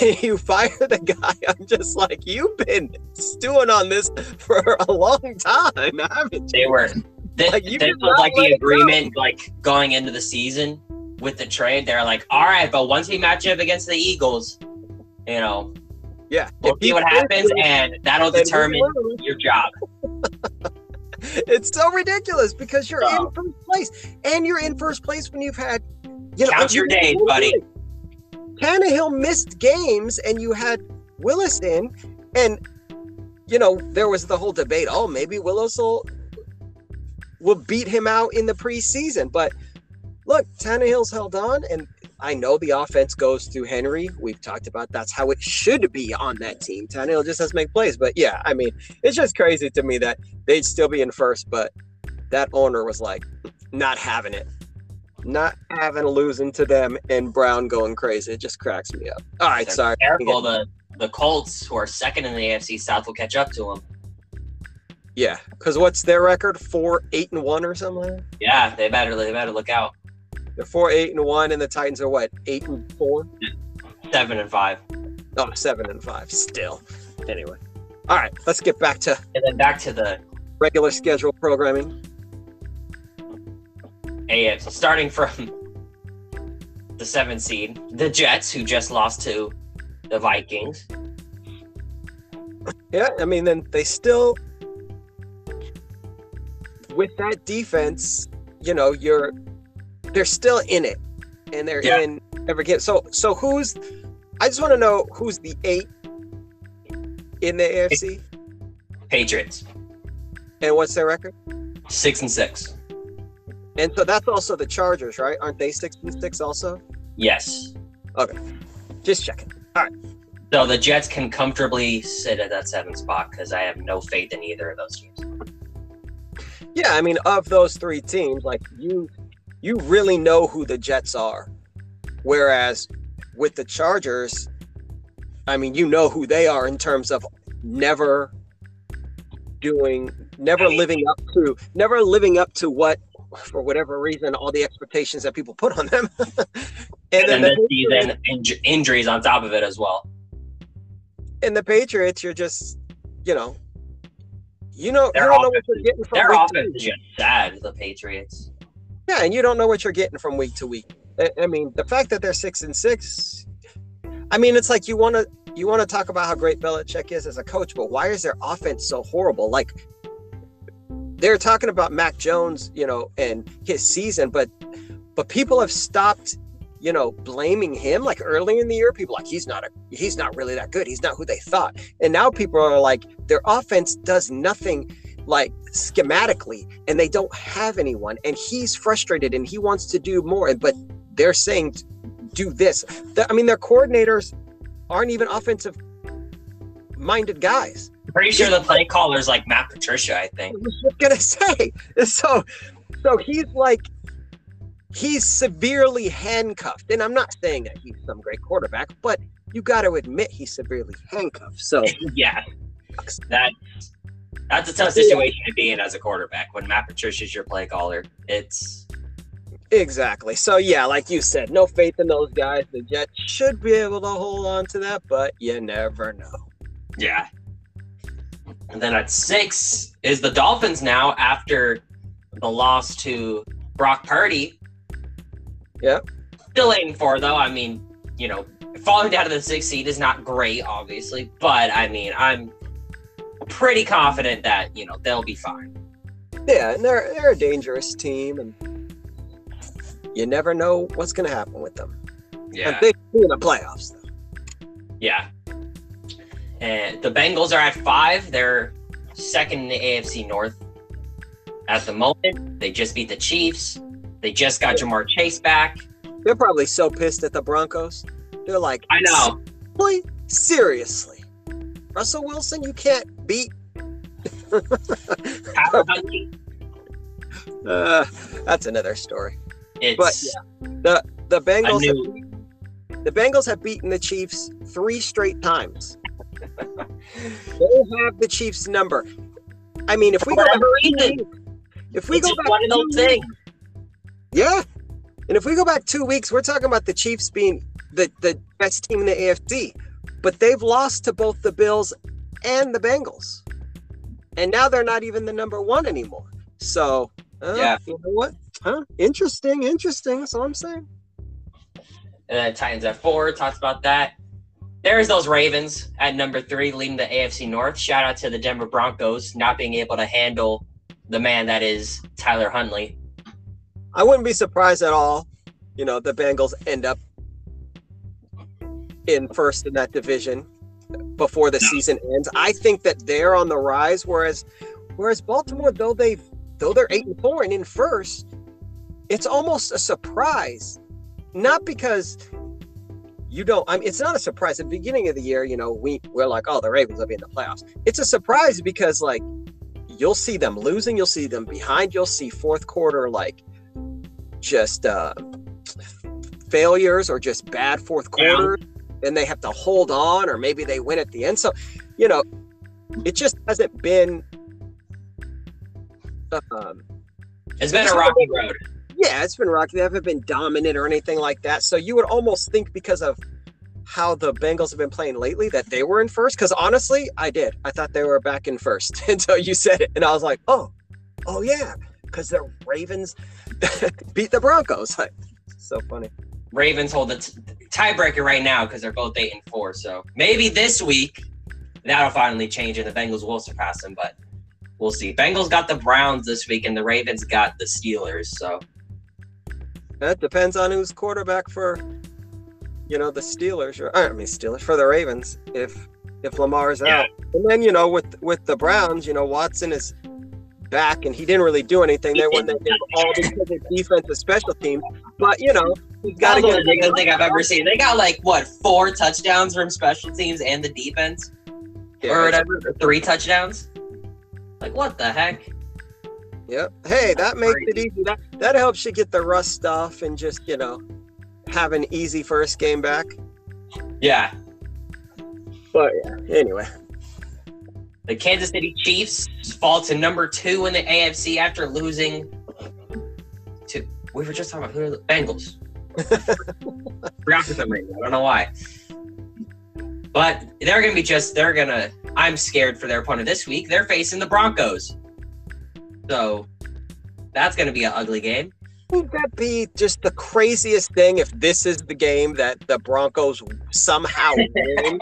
And you fire the guy. I'm just like, you've been stewing on this for a long time, haven't you? They were. They, Like, you this did was like the it go. agreement, like going into the season with the trade. They're like, all right, but once we match up against the Eagles, you know, Yeah. we'll see what happens, and that'll determine your job. It's so ridiculous because you're Oh. in first place, and you're in first place when you've had, you know, Count your you- days, buddy. Tannehill missed games, and you had Willis in, and you know there was the whole debate. Oh, maybe Willis will will beat him out in the preseason, but look, Tannehill's held on, and I know the offense goes through Henry. We've talked about that's how it should be on that team. Tannehill just has to make plays, but yeah, I mean, it's just crazy to me that they'd still be in first, but that owner was like not having it, not having losing to them, and Brown going crazy. It just cracks me up. All right, They're sorry. Careful, the the Colts, who are second in the AFC South, will catch up to them. Yeah, because what's their record? Four, eight, and one, or something. Yeah, they better they better look out. They're four, eight, and one, and the Titans are what? Eight and four. Seven and five. Oh, seven and five. Still. Anyway. All right, let's get back to and then back to the regular schedule programming. AFC, starting from the seven seed, the Jets, who just lost to the Vikings. Yeah, I mean, then they still, with that defense, you know, you're, they're still in it, and they're Yeah. in every game. So, so who's? I just want to know who's the eight in the AFC, Patriots, and what's their record. six and six. And so that's also the Chargers, right? Aren't they six and six also? Yes. Okay. Just checking. All right. So the Jets can comfortably sit at that seven spot because I have no faith in either of those teams. Yeah, I mean, of those three teams, like you, you really know who the Jets are. Whereas with the Chargers, I mean, you know who they are in terms of never doing, never living up to, never living up to what, for whatever reason, all the expectations that people put on them. And, and then then the, season, inj- injuries on top of it as well. and the Patriots, you're just, you know, you know, Their you don't know what you're getting from Their week to week. is just sad. The Patriots. Yeah, and you don't know what you're getting from week to week. I, I mean, the fact that they're six and six, I mean, it's like you want to you want to talk about how great Belichick is as a coach, but why is their offense so horrible? Like they're talking about Mac Jones, you know, and his season, but but people have stopped, you know, blaming him. Like early in the year, people like he's not a he's not really that good. He's not who they thought, and now people are like their offense does nothing like schematically and they don't have anyone and he's frustrated and he wants to do more but they're saying do this i mean their coordinators aren't even offensive minded guys Pretty sure the play caller's like Matt Patricia. I i think. was just gonna say so so he's like he's severely handcuffed and i'm not saying that he's some great quarterback but you got to admit he's severely handcuffed so yeah. That that's a tough situation to be in as a quarterback when Matt Patricia's your play caller. It's Exactly. So yeah, like you said, no faith in those guys. The Jets should be able to hold on to that, but you never know. yeah. And then at six is the Dolphins now after the loss to Brock Purdy. Yep. Still aiming for though. I mean, you know, falling down to the sixth seed is not great, obviously, but I mean, I'm pretty confident that you know they'll be fine. Yeah, and they're they're a dangerous team, and you never know what's going to happen with them. Yeah. And they be in the playoffs. Though. Yeah. And the Bengals are at five. They're second in the AFC North. at the moment. They just beat the Chiefs. They just got Ja'Marr Chase back. They're probably so pissed at the Broncos. They're like, I know. Boy, seriously, Russell Wilson, you can't beat. uh, that's another story. It's But yeah, the the Bengals knew the Bengals have beaten the Chiefs three straight times. they have the Chiefs number. I mean, if we for go back, reason. if we It's go back one of those things. Yeah, and if we go back two weeks, we're talking about the Chiefs being the the best team in the AFC, but they've lost to both the Bills and the Bengals, and now they're not even the number one anymore. So uh, Yeah. you know what? Huh? Interesting, interesting. That's all I'm saying. And then Titans at four, talks about that. There's those Ravens at number three, leading the AFC North. Shout out to the Denver Broncos not being able to handle the man that is Tyler Huntley. I wouldn't be surprised at all. You know, the Bengals end up in first in that division before the season ends. I think that they're on the rise, whereas whereas Baltimore, though they though they're eight and four and in first, it's almost a surprise. Not because you don't I mean it's not a surprise. At the beginning of the year, you know, we we're like, oh, the Ravens will be in the playoffs. It's a surprise because like you'll see them losing, you'll see them behind, you'll see fourth quarter like just uh, failures or just bad fourth Yeah. quarter, and they have to hold on, or maybe they win at the end. So, you know, it just hasn't been. Um, It's been a rocky road. yeah, it's been rocky. They haven't been dominant or anything like that. So you would almost think because of how the Bengals have been playing lately that they were in first. Because honestly, I did. I thought they were back in first until you said it, and I was like, oh, oh yeah, because the Ravens beat the Broncos. Like, so funny. Ravens hold the t- tiebreaker right now because they're both eight and four. So maybe this week that'll finally change and the Bengals will surpass them. But we'll see. Bengals got the Browns this week and the Ravens got the Steelers. So That depends on who's quarterback for, you know, the Steelers. Or I mean, Steelers for the Ravens. If if Lamar's Yeah. out, and then you know with with the Browns, you know Watson is back, and he didn't really do anything. They won that game all because of defense defensive special teams. But you know, he's got that's to the get most ridiculous thing I've ever seen. They got like what four touchdowns from special teams and the defense, or whatever, or three touchdowns. Like what the heck? Yep. Hey, that makes it easy. That that helps you get the rust off and just you know have an easy first game back. Yeah, But yeah, anyway. The Kansas City Chiefs fall to number two in the AFC after losing to. We were just talking about who are the Bengals. Forgot for some reason. I don't know why. But they're gonna be just. They're gonna. I'm scared for their opponent this week. They're facing the Broncos. So that's gonna be an ugly game. Would that be just the craziest thing if this is the game that the Broncos somehow win?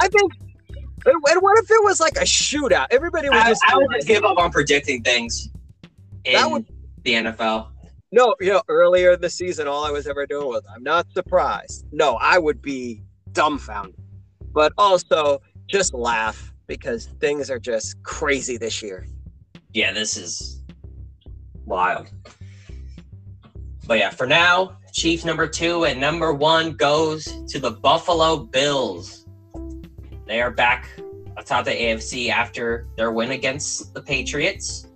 I think. And what if it was like a shootout? Everybody would I, just. I would just give up on predicting things in That would- the NFL. No, you know, earlier in the season, all I was ever doing was, I'm not surprised. No, I would be dumbfounded, but also just laugh because things are just crazy this year. Yeah, this is wild. But yeah, for now, Chiefs number two and number one goes to the Buffalo Bills. They are back atop the AFC after their win against the Patriots.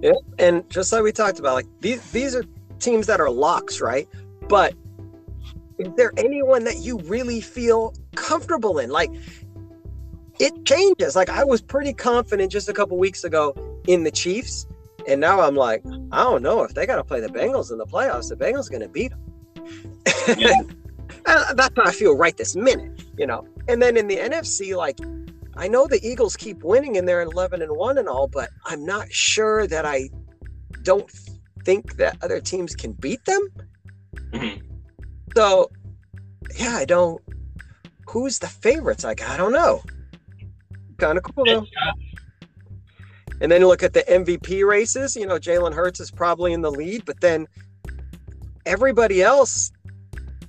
Yeah, and just like we talked about, like these these are teams that are locks, right? But is there anyone that you really feel comfortable in? Like it changes. Like I was pretty confident just a couple weeks ago in the Chiefs, and now I'm like, I don't know if they got to play the Bengals in the playoffs. The Bengals going to beat them. Yeah. That's how I feel right this minute, you know. And then in the NFC, like I know the Eagles keep winning and they're 11 and 1 and all, but I'm not sure that I don't think that other teams can beat them. Mhm. So, yeah, I don't. Who's the favorites? Like, I don't know. Kind of cool though. And then you look at the MVP races. You know, Jalen Hurts is probably in the lead, but then everybody else,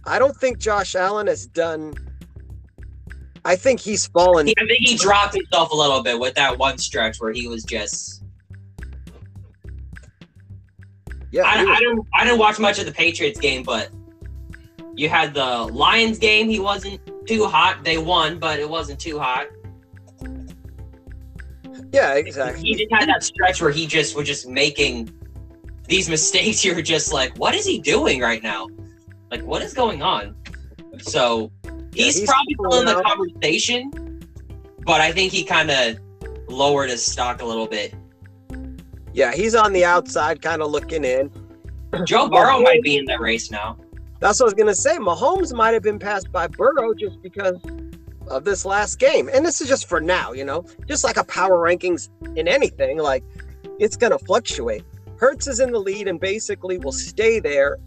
I don't think Josh Allen has done. I think he's fallen. I think he dropped himself a little bit with that one stretch where he was just Yeah, I, I don't I didn't watch much of the Patriots game, but you had the Lions game. He wasn't too hot. They won, but it wasn't too hot. yeah, exactly. He just had that stretch where he just was just making these mistakes. You're just like, what is he doing right now? Like, what is going on? So he's, he's probably still in the out. conversation, but I think he kind of lowered his stock a little bit. Yeah, he's on the outside, kind of looking in. Joe Burrow might be in that race now. That's what I was gonna say. Mahomes might have been passed by Burrow just because of this last game, and this is just for now. You know, just like a power rankings in anything, like it's gonna fluctuate. Hurts is in the lead and basically will stay there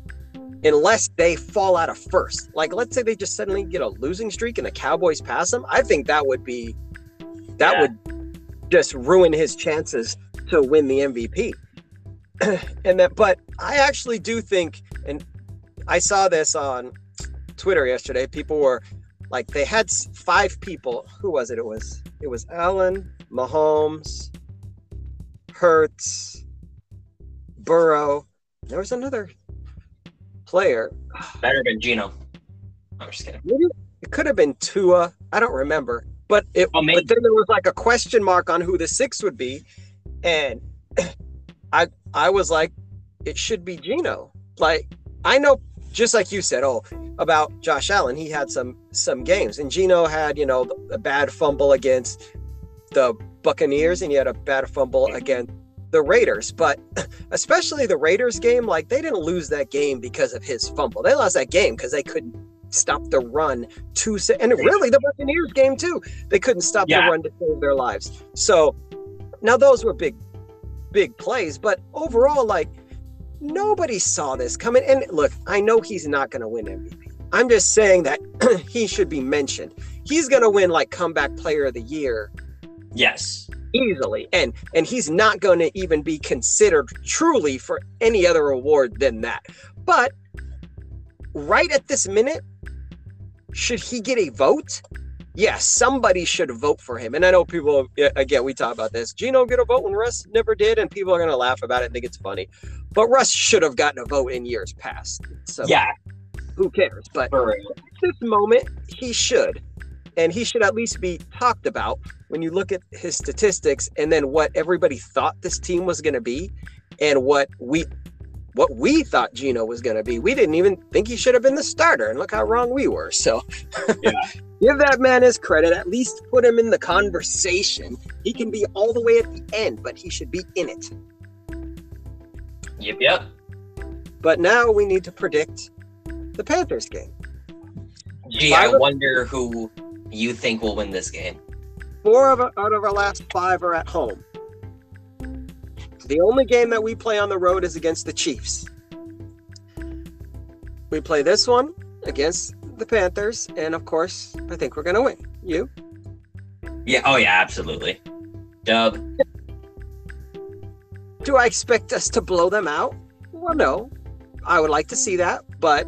unless they fall out of first. Like, let's say they just suddenly get a losing streak and the Cowboys pass them. I think that would be that Yeah. would just ruin his chances to win the MVP. and that, but I actually do think, and I saw this on Twitter yesterday. People were like, they had five people. Who was it? It was it was Allen, Mahomes, Hurts, Burrow. There was another player. Better than Geno. I'm just kidding. Maybe it could have been Tua. I don't remember. But it Oh, but then there was like a question mark on who the six would be. And I I was like, it should be Geno. Like I know just like you said, oh, about Josh Allen, he had some some games. And Geno had, you know, a bad fumble against the Buccaneers and he had a bad fumble against the Raiders. But especially the Raiders game, like they didn't lose that game because of his fumble. They lost that game because they couldn't stop the run to sa- and really the Buccaneers game too. They couldn't stop Yeah. the run to save their lives. So now those were big, big plays, but overall, like nobody saw this coming. And look, I know he's not going to win MVP. I'm just saying that he should be mentioned. He's going to win like comeback player of the year Yes. easily and and he's not going to even be considered truly for any other award than that but right at this minute should he get a vote yes somebody should vote for him and i know people again we talk about this geno get a vote when russ never did and people are going to laugh about it and think it's funny but russ should have gotten a vote in years past so Yeah. who cares but real. this moment, he should. And he should at least be talked about when you look at his statistics and then what everybody thought this team was going to be and what we what we thought Geno was going to be. We didn't even think he should have been the starter and look how wrong we were. So Yeah. give that man his credit. At least put him in the conversation. He can be all the way at the end, but he should be in it. Yep. Yep. But now we need to predict the Panthers game. Gee, I wonder who you think will win this game. Four of our, out of our last five are at home. The only game that we play on the road is against the Chiefs. We play this one against the Panthers, and of course, I think we're going to win. You? Yeah. Oh yeah. Absolutely. Dub. Do I expect us to blow them out? Well, no. I would like to see that, but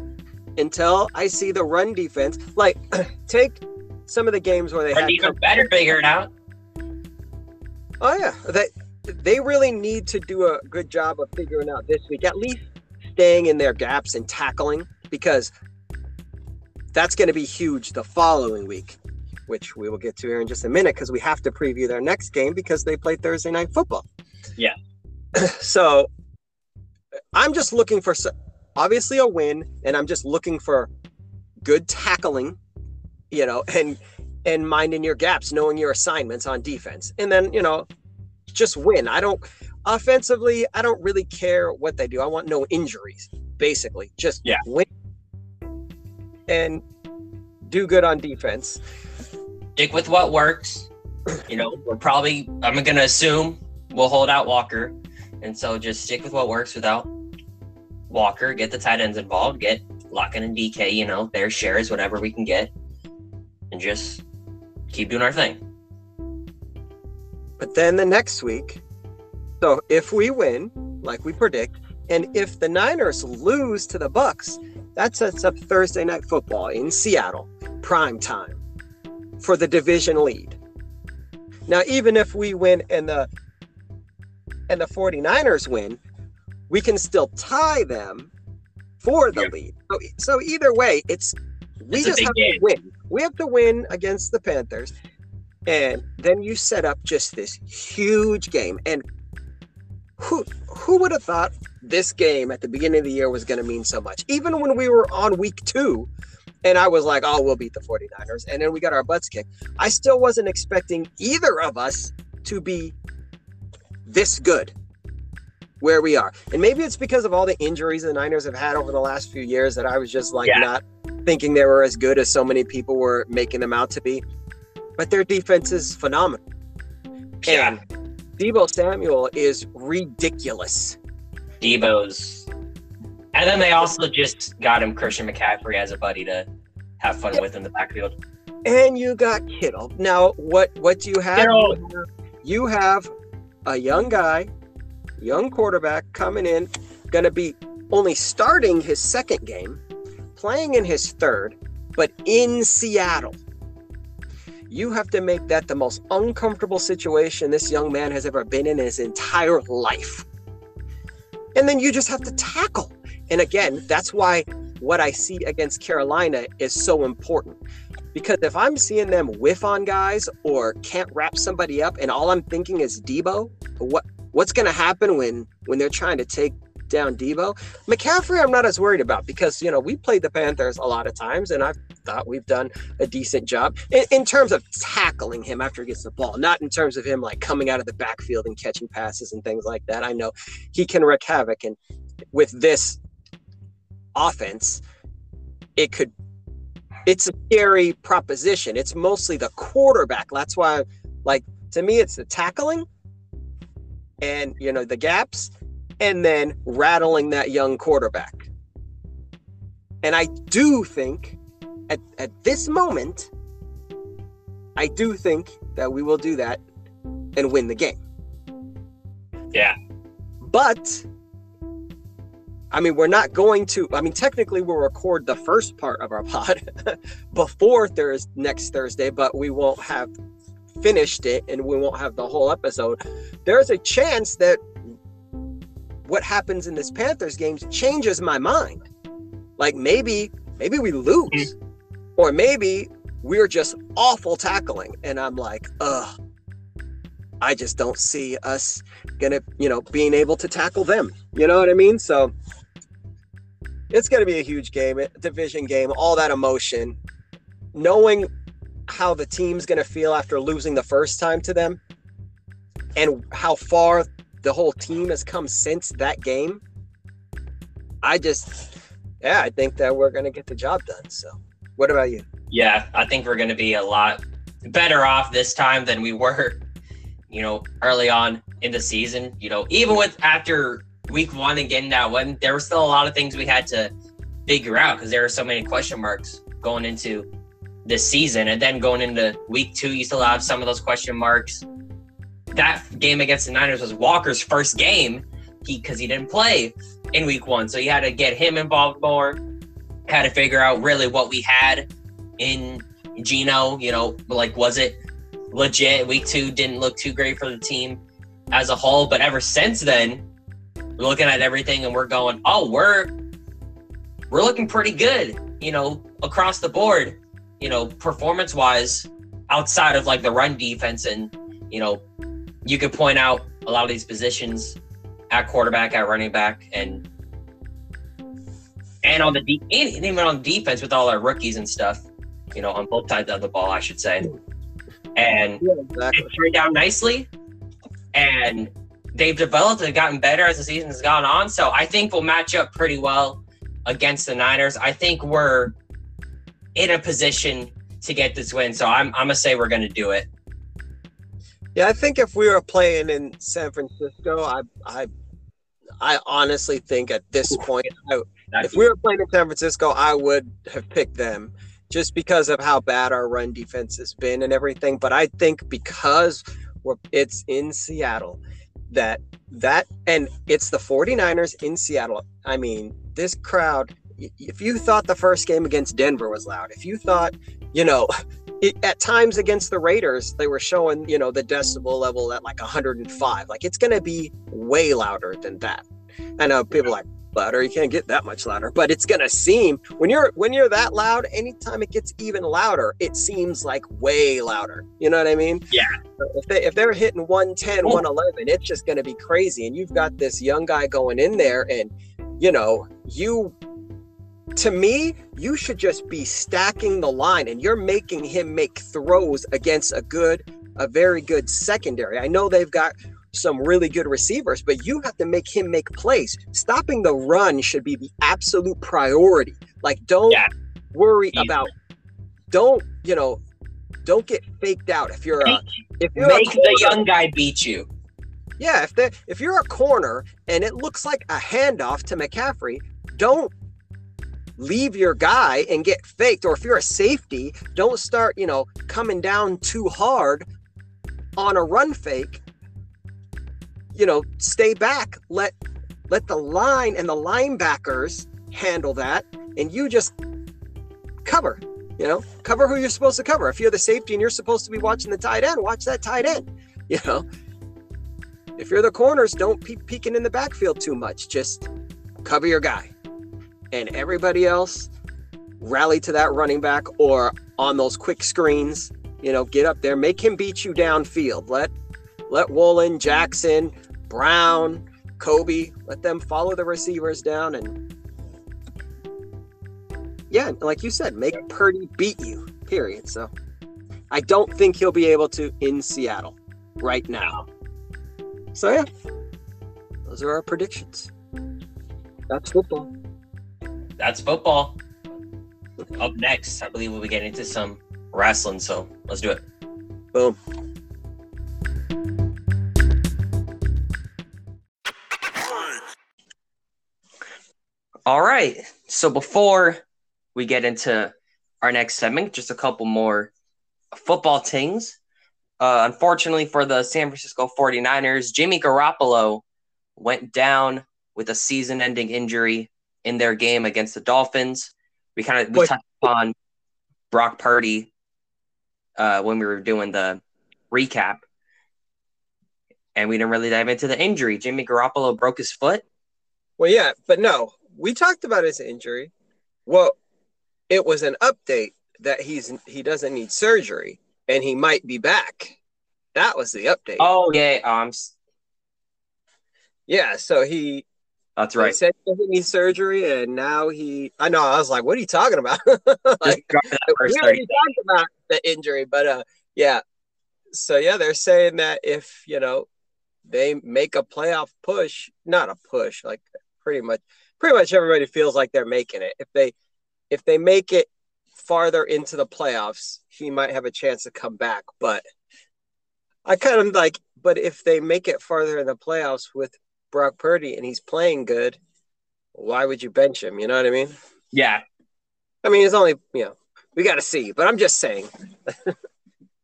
until I see the run defense, like take some of the games where they Or had even better figure it out. Oh yeah, they they really need to do a good job of figuring out this week, at least staying in their gaps and tackling, because that's going to be huge the following week, which we will get to here in just a minute because we have to preview their next game because they play Thursday night football. Yeah. so I'm just looking for obviously a win, and I'm just looking for good tackling, you know, and and minding your gaps, knowing your assignments on defense, and then you know, just win. I don't offensively. I don't really care what they do. I want no injuries, basically. Just Yeah. win and do good on defense. Stick with what works. You know, we're probably. I'm gonna assume we'll hold out Walker, and so just stick with what works without Walker. Get the tight ends involved. Get Lockett and DK. You know, their shares, whatever we can get, and just keep doing our thing. But then the next week, so if we win, like we predict, and if the Niners lose to the Bucs, that sets up Thursday night football in Seattle, prime time for the division lead. Now, even if we win and the and the 49ers win, we can still tie them for the Yeah. lead. So, so either way, it's we It's just have game. to win. We have to win against the Panthers, and then you set up just this huge game. And who who would have thought this game at the beginning of the year was going to mean so much? Even when we were on week two, and I was like, "Oh, we'll beat the 49ers," and then we got our butts kicked. I still wasn't expecting either of us to be this good where we are. And maybe it's because of all the injuries the Niners have had over the last few years that I was just like Yeah. not thinking they were as good as so many people were making them out to be. But their defense is phenomenal. Yeah, And Deebo Samuel is ridiculous. Deebo's. And then they also just got him Christian McCaffrey as a buddy to have fun with in the backfield. And you got Kittle. Now, what what do you have? Kittle. You have a young guy, young quarterback coming in, going to be only starting his second game, playing in his third, but in Seattle. You have to make that the most uncomfortable situation this young man has ever been in his entire life. And then you just have to tackle. And again, that's why what I see against Carolina is so important. Because if I'm seeing them whiff on guys or can't wrap somebody up, and all I'm thinking is Deebo, what what's going to happen when when they're trying to take down Deebo? McCaffrey, I'm not as worried about because you know we played the Panthers a lot of times, and I thought we've done a decent job in, in terms of tackling him after he gets the ball, not in terms of him like coming out of the backfield and catching passes and things like that. I know he can wreak havoc, and with this offense, it could it's a scary proposition. It's mostly the quarterback. That's why, like, to me, it's the tackling and, you know, the gaps and then rattling that young quarterback. And I do think at, at this moment, I do think that we will do that and win the game. Yeah. But I mean, we're not going to. I mean, technically, we'll record the first part of our pod before Thursday next Thursday, but we won't have finished it, and we won't have the whole episode. There's a chance that what happens in this Panthers game changes my mind. Like maybe, maybe we lose, or maybe we're just awful tackling, and I'm like, ugh. I just don't see us gonna, you know, being able to tackle them. You know what I mean? So it's gonna be a huge game, a division game, all that emotion, knowing how the team's gonna feel after losing the first time to them, and how far the whole team has come since that game. I just, yeah, I think that we're gonna get the job done. So, what about you? Yeah, I think we're going to be a lot better off this time than we were, you know, early on in the season. You know, even with after week one and getting that win, there were still a lot of things we had to figure out because there were so many question marks going into this season. And then going into week two, you still have some of those question marks. That game against the Niners was Walker's first game because he, didn't play in week one. So you had to get him involved more, had to figure out really what we had in Geno, you know, like was it legit? Week two didn't look too great for the team as a whole, but ever since then, we're looking at everything and we're going, oh, we're we're looking pretty good, you know, across the board, you know, performance wise, outside of like the run defense and you know, you could point out a lot of these positions at quarterback, at running back, and and on the de- and even on defense with all our rookies and stuff, you know, on both sides of the ball, I should say. And Yeah, exactly. it turned out nicely, and they've developed and gotten better as the season has gone on. So I think we'll match up pretty well against the Niners. I think we're in a position to get this win. So I'm, I'm gonna say we're gonna do it. Yeah, I think if we were playing in San Francisco, I I I honestly think at this point, I, if we were playing in San Francisco, I would have picked them just because of how bad our run defense has been and everything. But I think because we're it's in Seattle, that that and it's the 49ers in Seattle. I mean, this crowd, if you thought the first game against Denver was loud, if you thought, you know, it, at times against the Raiders, they were showing, you know, the decibel level at like 105. Like it's going to be way louder than that. I know people like louder. You can't get that much louder, but it's gonna seem when you're when you're that loud. Anytime it gets even louder, it seems like way louder. You know what I mean? Yeah. If they if they're hitting 110, 111, it's just gonna be crazy. And you've got this young guy going in there, and you know you. To me, you should just be stacking the line, and you're making him make throws against a good, a very good secondary. I know they've got some really good receivers, but you have to make him make plays. Stopping the run should be the absolute priority. Like, don't yeah. worry Easy. about, don't, you know, don't get faked out. If you're a, if you're make corner, the young guy beat you. Yeah, if they if you're a corner and it looks like a handoff to McCaffrey, don't leave your guy and get faked. Or if you're a safety, don't start, you know, coming down too hard on a run fake you know, stay back. Let let the line and the linebackers handle that, and you just cover. You know, cover who you're supposed to cover. If you're the safety and you're supposed to be watching the tight end, watch that tight end. You know, if you're the corners, don't be peeking in the backfield too much. Just cover your guy, and everybody else rally to that running back or on those quick screens. You know, get up there, make him beat you downfield. Let let Woolen, Jackson, Brown, Coby, let them follow the receivers down and yeah, like you said, make Purdy beat you. Period. So I don't think he'll be able to in Seattle right now. So yeah, those are our predictions. That's football. That's football. Up next, I believe we'll be getting into some wrestling. So let's do it. Boom. All right. So before we get into our next segment, just a couple more football things. Uh, unfortunately for the San Francisco 49ers, Jimmy Garoppolo went down with a season ending injury in their game against the Dolphins. We kind of we touched upon Brock Purdy uh, when we were doing the recap, and we didn't really dive into the injury. Jimmy Garoppolo broke his foot. Well, yeah, but no, we talked about his injury. Well, it was an update that he's he doesn't need surgery and he might be back. That was the update. Oh yeah, um, yeah. So he. That's right. He said he doesn't need surgery, and now he. I know. I was like, "What are you talking about?" like, we already talked about the injury, but uh, yeah. So yeah, they're saying that if you know they make a playoff push, not a push, like pretty much pretty much everybody feels like they're making it. If they if they make it farther into the playoffs, he might have a chance to come back. But I kind of like, but if they make it farther in the playoffs with Brock Purdy and he's playing good, why would you bench him? You know what I mean? Yeah. I mean, it's only, you know, we got to see, but I'm just saying. but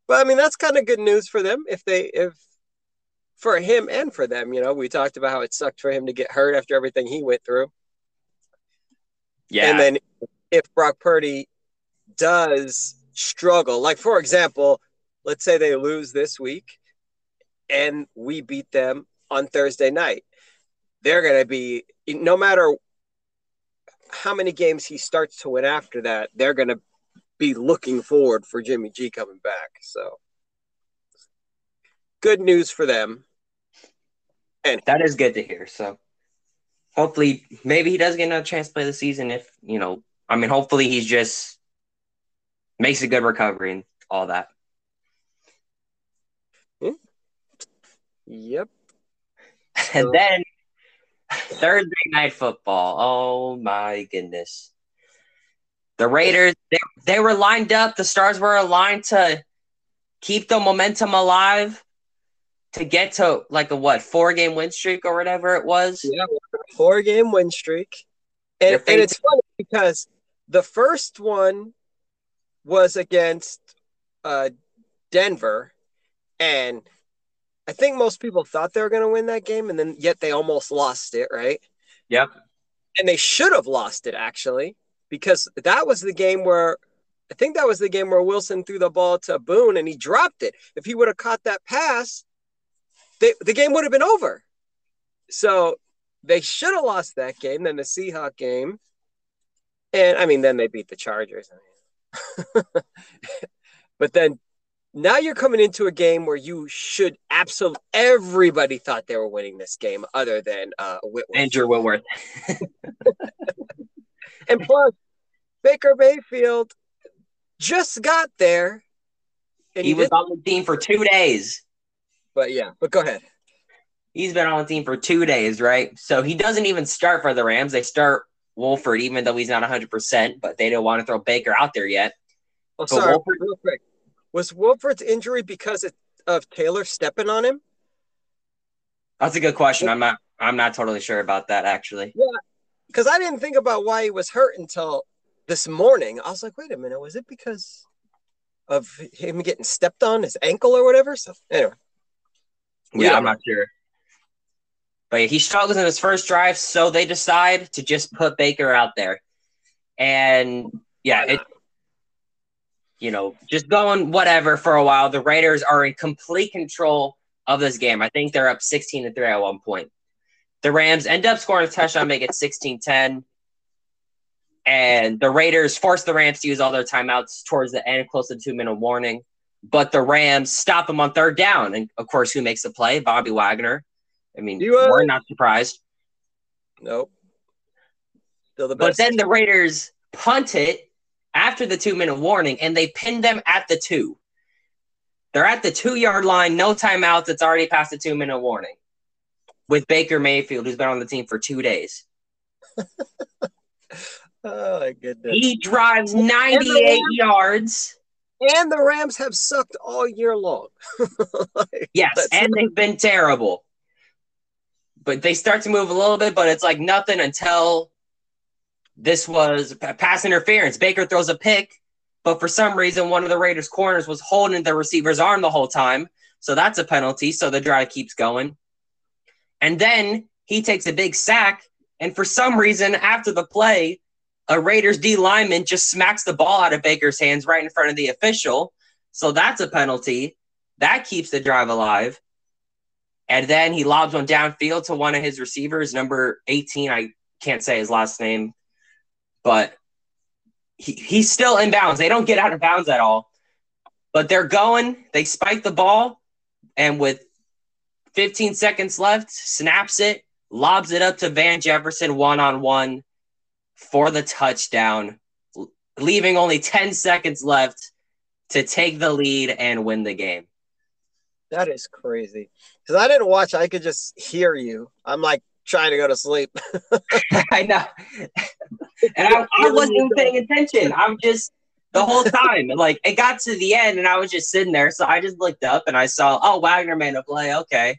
I mean, that's kind of good news for them if they, if for him and for them, you know, we talked about how it sucked for him to get hurt after everything he went through. Yeah. And then if Brock Purdy does struggle, like for example, let's say they lose this week and we beat them on Thursday night, they're going to be, no matter how many games he starts to win after that, they're going to be looking forward for Jimmy G coming back. So good news for them. And that is good to hear. So hopefully maybe he does get another chance to play the season if you know i mean hopefully he's just makes a good recovery and all that hmm. yep and so. then thursday night football. Oh my goodness. The raiders they, they were lined up. The stars were aligned to keep the momentum alive to get to like a what four game win streak or whatever it was. Yeah, four game win streak, and, and it's funny because the first one was against uh, Denver, and I think most people thought they were going to win that game, and then yet they almost lost it, right? Yep. And they should have lost it actually, because that was the game where I think that was the game where Wilson threw the ball to Boone and he dropped it. If he would have caught that pass, they, the game would have been over. So they should have lost that game, then the Seahawk game. And I mean, then they beat the Chargers. but then now you're coming into a game where you should absolutely everybody thought they were winning this game other than uh Whitworth. Andrew Whitworth. and plus Baker Mayfield just got there. He, he was on the team for two days. But yeah, but go ahead. He's been on the team for two days, right? So he doesn't even start for the Rams. They start Wolford, even though he's not 100%, but they don't want to throw Baker out there yet. Oh, sorry, Wolford, real quick. Was Wolford's injury because of Taylor stepping on him? That's a good question. I'm not. I'm not totally sure about that actually. Yeah, because I didn't think about why he was hurt until this morning. I was like, wait a minute, was it because of him getting stepped on his ankle or whatever? So anyway. Yeah, I'm not sure. But he struggles in his first drive, so they decide to just put Baker out there. And yeah, it you know, just going whatever for a while. The Raiders are in complete control of this game. I think they're up 16 to 3 at one point. The Rams end up scoring a touchdown, make it 16 10. And the Raiders force the Rams to use all their timeouts towards the end, close to two minute warning. But the Rams stop them on third down. And of course, who makes the play? Bobby Wagner. I mean, you, uh, we're not surprised. Nope. The. But then the Raiders punt it after the two minute warning and they pinned them at the two. They're at the two yard line, no timeouts. It's already past the two minute warning with Baker Mayfield, who's been on the team for two days. oh, my goodness. He drives 98 yards. And the Rams have sucked all year long. like, yes, and they've been terrible. But they start to move a little bit, but it's like nothing until this was pass interference. Baker throws a pick, but for some reason, one of the Raiders' corners was holding the receiver's arm the whole time. So that's a penalty. So the drive keeps going. And then he takes a big sack. And for some reason, after the play, a Raiders D lineman just smacks the ball out of Baker's hands right in front of the official. So that's a penalty. That keeps the drive alive. And then he lobs one downfield to one of his receivers, number 18. I can't say his last name but he, he's still in bounds. They don't get out of bounds at all. But they're going, they spike the ball, and with 15 seconds left, snaps it, lobs it up to Van Jefferson one on one for the touchdown, leaving only 10 seconds left to take the lead and win the game. That is crazy. Because I didn't watch, I could just hear you. I'm like trying to go to sleep. I know. And I, I wasn't even paying attention. I'm just the whole time. like it got to the end and I was just sitting there. So I just looked up and I saw, oh, Wagner made a play. Okay.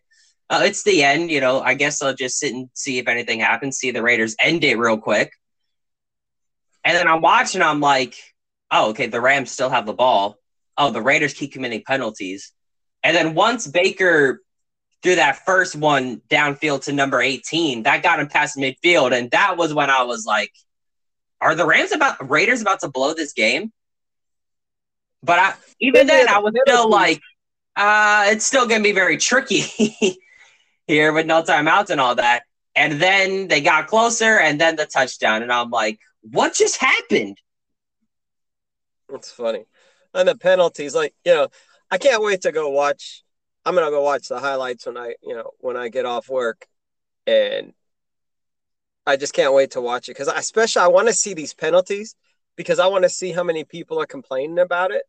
Uh, it's the end. You know, I guess I'll just sit and see if anything happens, see the Raiders end it real quick. And then I'm watching, I'm like, oh, okay, the Rams still have the ball. Oh, the Raiders keep committing penalties. And then once Baker threw that first one downfield to number 18, that got him past midfield. And that was when I was like, are the Rams about Raiders about to blow this game? But I, even then, I was still like, uh, it's still going to be very tricky here with no timeouts and all that. And then they got closer, and then the touchdown, and I'm like, what just happened? It's funny. And the penalties, like you know, I can't wait to go watch. I'm gonna go watch the highlights when I, you know, when I get off work, and I just can't wait to watch it because especially I want to see these penalties because I want to see how many people are complaining about it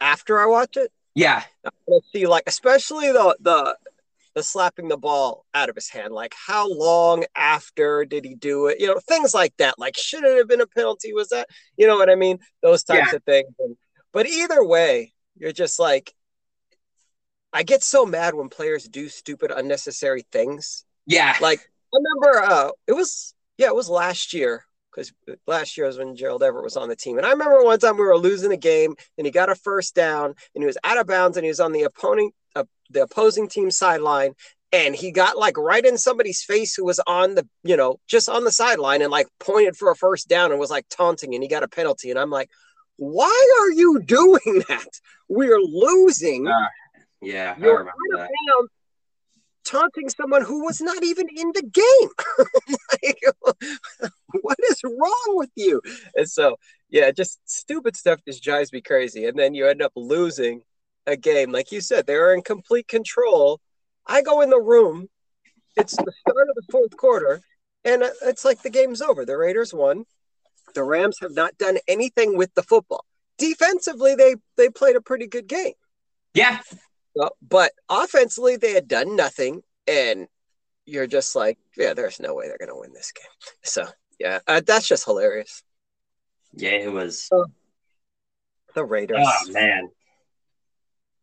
after I watch it. Yeah, I want to see like especially the the the slapping the ball out of his hand. Like how long after did he do it? You know, things like that. Like should it have been a penalty? Was that you know what I mean? Those types yeah. of things. And, but either way, you're just like I get so mad when players do stupid, unnecessary things. Yeah. Like I remember uh, it was yeah, it was last year because last year was when Gerald Everett was on the team. And I remember one time we were losing a game and he got a first down and he was out of bounds and he was on the opponent uh, the opposing team sideline and he got like right in somebody's face who was on the you know just on the sideline and like pointed for a first down and was like taunting and he got a penalty and I'm like why are you doing that? We're losing. Uh, yeah, I remember that taunting someone who was not even in the game. like, what is wrong with you? And so, yeah, just stupid stuff just drives me crazy. And then you end up losing a game. Like you said, they're in complete control. I go in the room, it's the start of the fourth quarter, and it's like the game's over. The Raiders won. The Rams have not done anything with the football. Defensively, they they played a pretty good game. Yeah, but offensively, they had done nothing, and you're just like, yeah, there's no way they're gonna win this game. So yeah, uh, that's just hilarious. Yeah, it was. Uh, the Raiders. Oh man,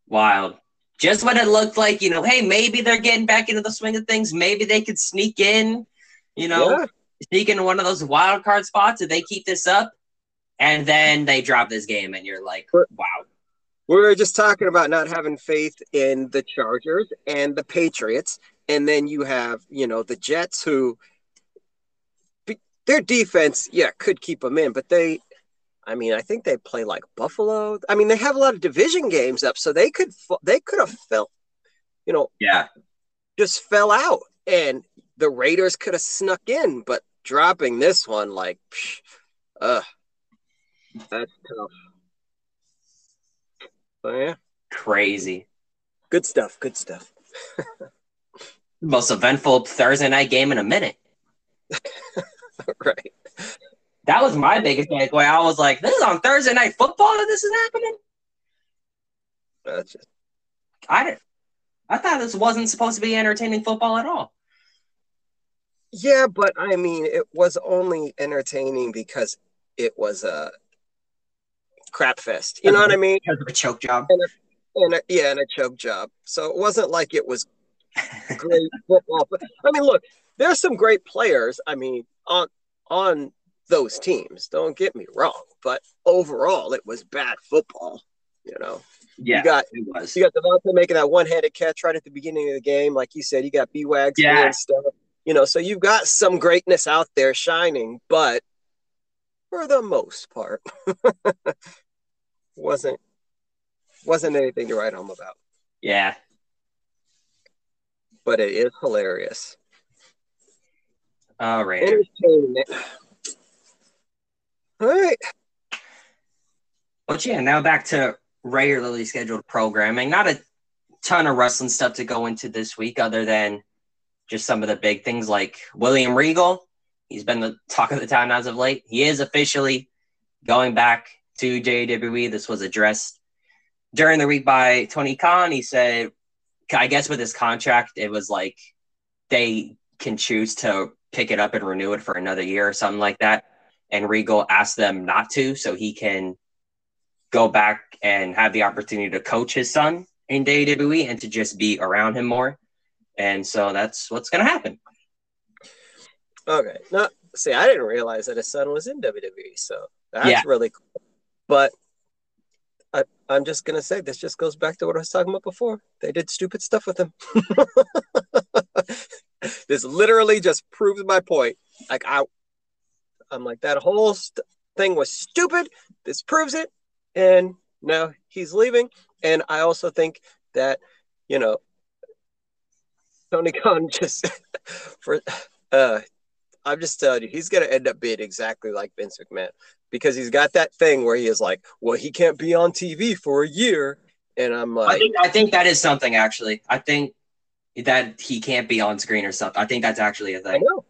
wild. Just when it looked like, you know, hey, maybe they're getting back into the swing of things. Maybe they could sneak in, you know, yeah. sneak into one of those wild card spots if they keep this up. And then they drop this game, and you're like, wow we were just talking about not having faith in the Chargers and the Patriots, and then you have you know the Jets who their defense, yeah, could keep them in, but they, I mean, I think they play like Buffalo. I mean, they have a lot of division games up, so they could they could have felt, you know, yeah, just fell out, and the Raiders could have snuck in, but dropping this one, like, uh, that's tough. Oh yeah. Crazy. Good stuff. Good stuff. Most eventful Thursday night game in a minute. right. That was my biggest takeaway. I was like, "This is on Thursday night football, and this is happening." That's just... I didn't. I thought this wasn't supposed to be entertaining football at all. Yeah, but I mean, it was only entertaining because it was a crap fest. You know what I mean? A choke job. And a, and a, yeah, and a choke job. So it wasn't like it was great football. But I mean, look, there's some great players. I mean, on on those teams. Don't get me wrong, but overall, it was bad football. You know. Yeah, you got it was. You got DeVonta making that one-handed catch right at the beginning of the game, like you said. You got B Wags yeah. and stuff. You know, so you've got some greatness out there shining, but for the most part, wasn't wasn't anything to write home about. Yeah. But it is hilarious. All right. Entertainment. All right. But yeah, now back to regularly scheduled programming. Not a ton of wrestling stuff to go into this week, other than just some of the big things like William Regal. He's been the talk of the town as of late. He is officially going back to WWE. This was addressed during the week by Tony Khan. He said, I guess with his contract, it was like they can choose to pick it up and renew it for another year or something like that. And Regal asked them not to, so he can go back and have the opportunity to coach his son in WWE and to just be around him more. And so that's what's going to happen. Okay. No, see, I didn't realize that his son was in WWE. So that's yeah. really cool. But I, I'm just gonna say this just goes back to what I was talking about before. They did stupid stuff with him. this literally just proves my point. Like I, I'm like that whole st- thing was stupid. This proves it, and now he's leaving. And I also think that you know Tony Khan just for uh I'm just telling you, he's going to end up being exactly like Vince McMahon because he's got that thing where he is like, well, he can't be on TV for a year. And I'm like, I think, I think that is something actually. I think that he can't be on screen or something. I think that's actually a thing. I know.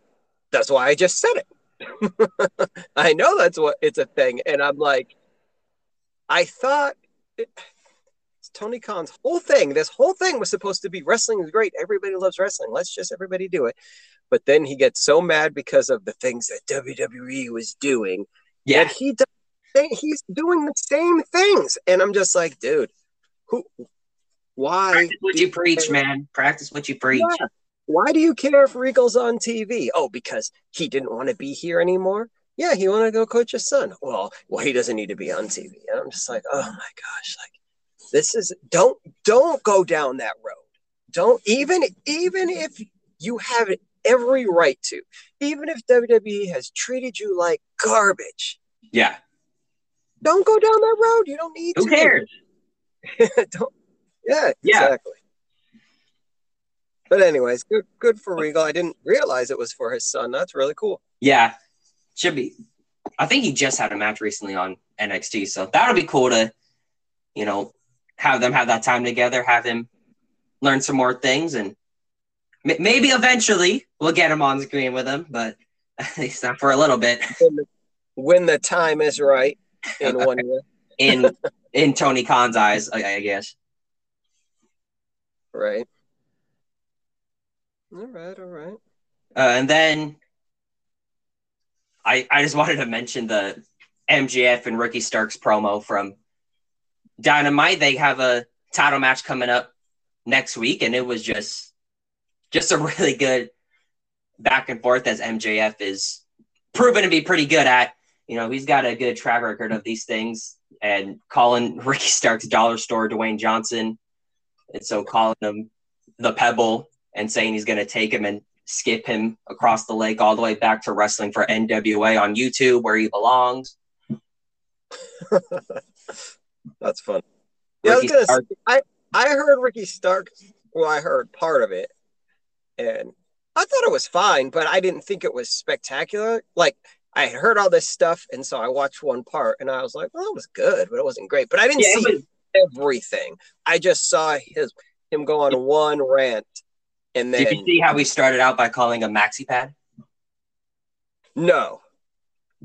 That's why I just said it. I know that's what it's a thing. And I'm like, I thought it, Tony Khan's whole thing. This whole thing was supposed to be wrestling is great. Everybody loves wrestling. Let's just everybody do it. But then he gets so mad because of the things that WWE was doing. Yeah, he does, he's doing the same things, and I'm just like, dude, who? Why? Practice what you preach, care? man. Practice what you preach. Yeah. Why do you care if Regal's on TV? Oh, because he didn't want to be here anymore. Yeah, he wanted to go coach his son. Well, well, he doesn't need to be on TV. And I'm just like, oh my gosh, like this is don't don't go down that road. Don't even even if you have every right to, even if WWE has treated you like garbage. Yeah. Don't go down that road. You don't need Who to. cares? don't. Yeah, yeah. exactly. But anyways, good good for Regal. I didn't realize it was for his son. That's really cool. Yeah, should be. I think he just had a match recently on NXT, so that'll be cool to, you know, have them have that time together, have him learn some more things, and maybe eventually we'll get him on screen with him, but at least not for a little bit. When the, when the time is right in one year. In in Tony Khan's eyes, I, I guess. Right. All right, all right. Uh, and then I I just wanted to mention the MJF and Ricky Starks promo from Dynamite. They have a title match coming up next week, and it was just just a really good back and forth as MJF is proven to be pretty good at. You know, he's got a good track record of these things, and calling Ricky Starks dollar store Dwayne Johnson, and so calling him the Pebble and saying he's going to take him and skip him across the lake all the way back to wrestling for NWA on YouTube where he belongs. That's fun. Yeah, I, was gonna Starks- say, I I heard Ricky Stark. Well, I heard part of it, and I thought it was fine, but I didn't think it was spectacular. Like I had heard all this stuff, and so I watched one part, and I was like, "Well, it was good, but it wasn't great." But I didn't Yeah, see was- everything. I just saw his him go on one rant, and Did you then see how we started out by calling a Maxi Pad? no.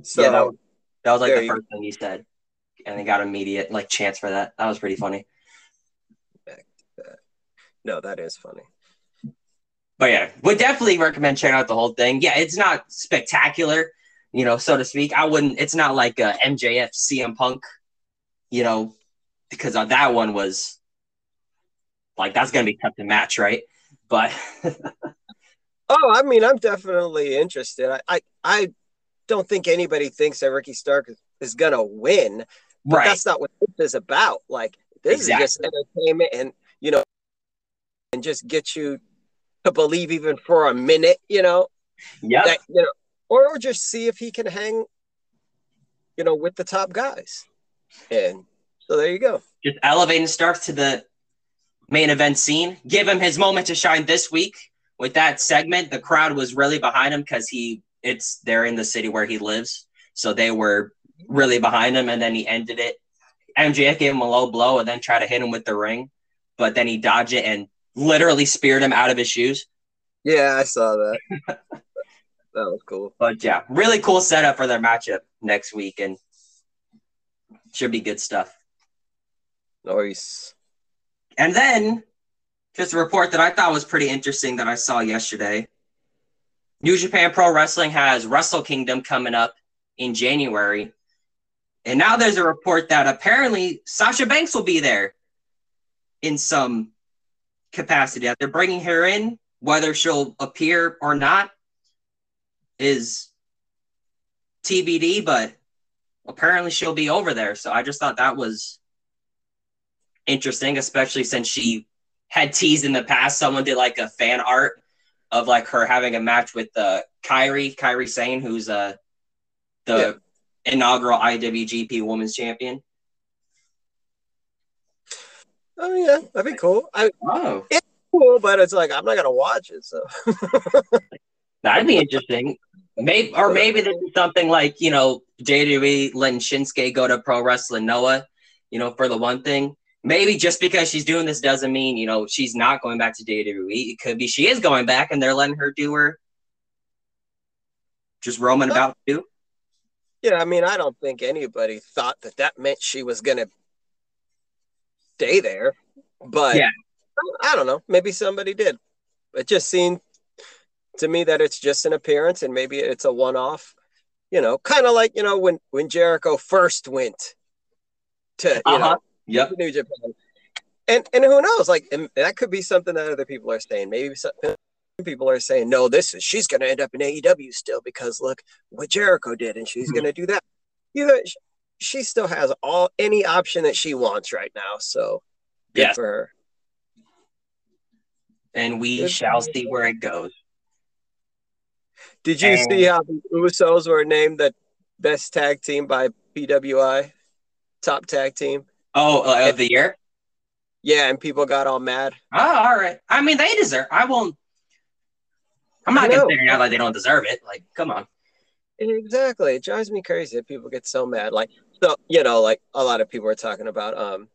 So yeah, that was, that was like the you- first thing he said, and he got immediate like chance for that. That was pretty funny. no, that is funny. But yeah, would definitely recommend checking out the whole thing. Yeah, it's not spectacular, you know, so to speak. I wouldn't. It's not like a MJF CM Punk, you know, because uh, that one was like that's gonna be tough to match, right? But Oh, I mean, I'm definitely interested. I, I, I don't think anybody thinks that Ricky Stark is, gonna win. But right, that's not what this is about. Like this is just entertainment and you know and just get you to believe even for a minute, you know, that you know, or, or just see if he can hang, you know, with the top guys. And so there you go. just elevating Stark to the main event scene. Give him his moment to shine this week with that segment. The crowd was really behind him because he it's they're in the city where he lives, so they were really behind him. And then he ended it. MJF gave him a low blow and then tried to hit him with the ring, but then he dodged it and literally speared him out of his shoes. Yeah, I saw that. that was cool. But yeah, really cool setup for their matchup next week, and should be good stuff. Nice. And then, just a report that I thought was pretty interesting that I saw yesterday. New Japan Pro Wrestling has Wrestle Kingdom coming up in January. And now there's a report that apparently Sasha Banks will be there in some capacity. That they're bringing her in, whether she'll appear or not is TBD, but apparently she'll be over there. So I just thought that was interesting, especially since she had teased in the past. Someone did like a fan art of like her having a match with uh, Kairi, Kairi Sane, who's uh, the inaugural IWGP Women's Champion. Oh yeah, that'd be cool. I Oh, cool, but it's like I'm not gonna watch it. So that'd be interesting. Maybe or maybe this is something like you know WWE letting Shinsuke go to Pro Wrestling Noah, you know, for the one thing. Maybe just because she's doing this doesn't mean you know she's not going back to WWE. It could be she is going back, and they're letting her do her just roaming about too. yeah, I mean, I don't think anybody thought that that meant she was gonna stay there, but Yeah. I don't know. Maybe somebody did. It just seemed to me that it's just an appearance, and maybe it's a one-off. You know, kind of like you know when when Jericho first went to you Uh-huh. know Yep. New Japan. And and who knows? Like, and that could be something that other people are saying. Maybe some people are saying, no, this is she's going to end up in AEW still because look what Jericho did, and she's Mhm. going to do that. You know, she still has all any option that she wants right now. So good Yes. for her. And we Good. shall see where it goes. Did you And- see how the Usos were named the best tag team by PWI, top tag team? Oh, uh, of the year? Yeah, and people got all mad. Oh, all right. I mean, they deserve. I won't. I'm not figure out like they don't deserve it. Like, come on. Exactly. It drives me crazy that people get so mad. Like, so you know, like a lot of people are talking about um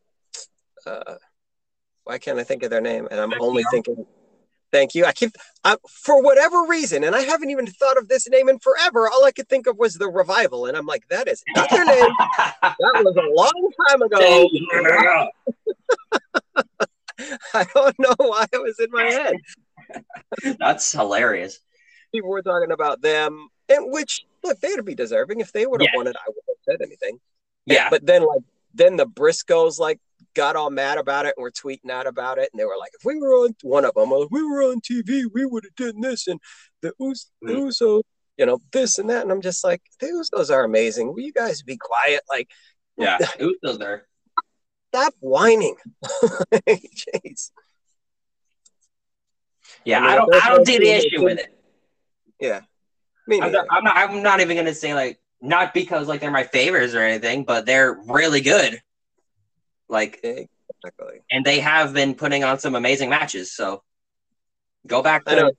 uh why can't I think of their name? And I'm only FTR? thinking thank you. I keep I, for whatever reason, and I haven't even thought of this name in forever. All I could think of was the revival. And I'm like, that is not their name. That was a long time ago. I don't know why it was in my head. That's hilarious. People were talking about them, and which look, they'd be deserving. If they would have Yeah. won it, I wouldn't have said anything. Yeah. But then like then the Briscoes like got all mad about it and were tweeting out about it, and they were like, if we were on one of them, was, we were on TV, we would have done this, and the Us the Mm. Usos, you know, this and that, and I'm just like, the Usos are amazing. Will you guys be quiet? Like, Yeah. Still there? stop whining. Jeez. Yeah. I mean, I don't. I don't see the issue with it. Yeah. Me I'm not, I'm not. I'm not even gonna say like not because like they're my favorites or anything, but they're really good. Like, Exactly. and they have been putting on some amazing matches. So go back to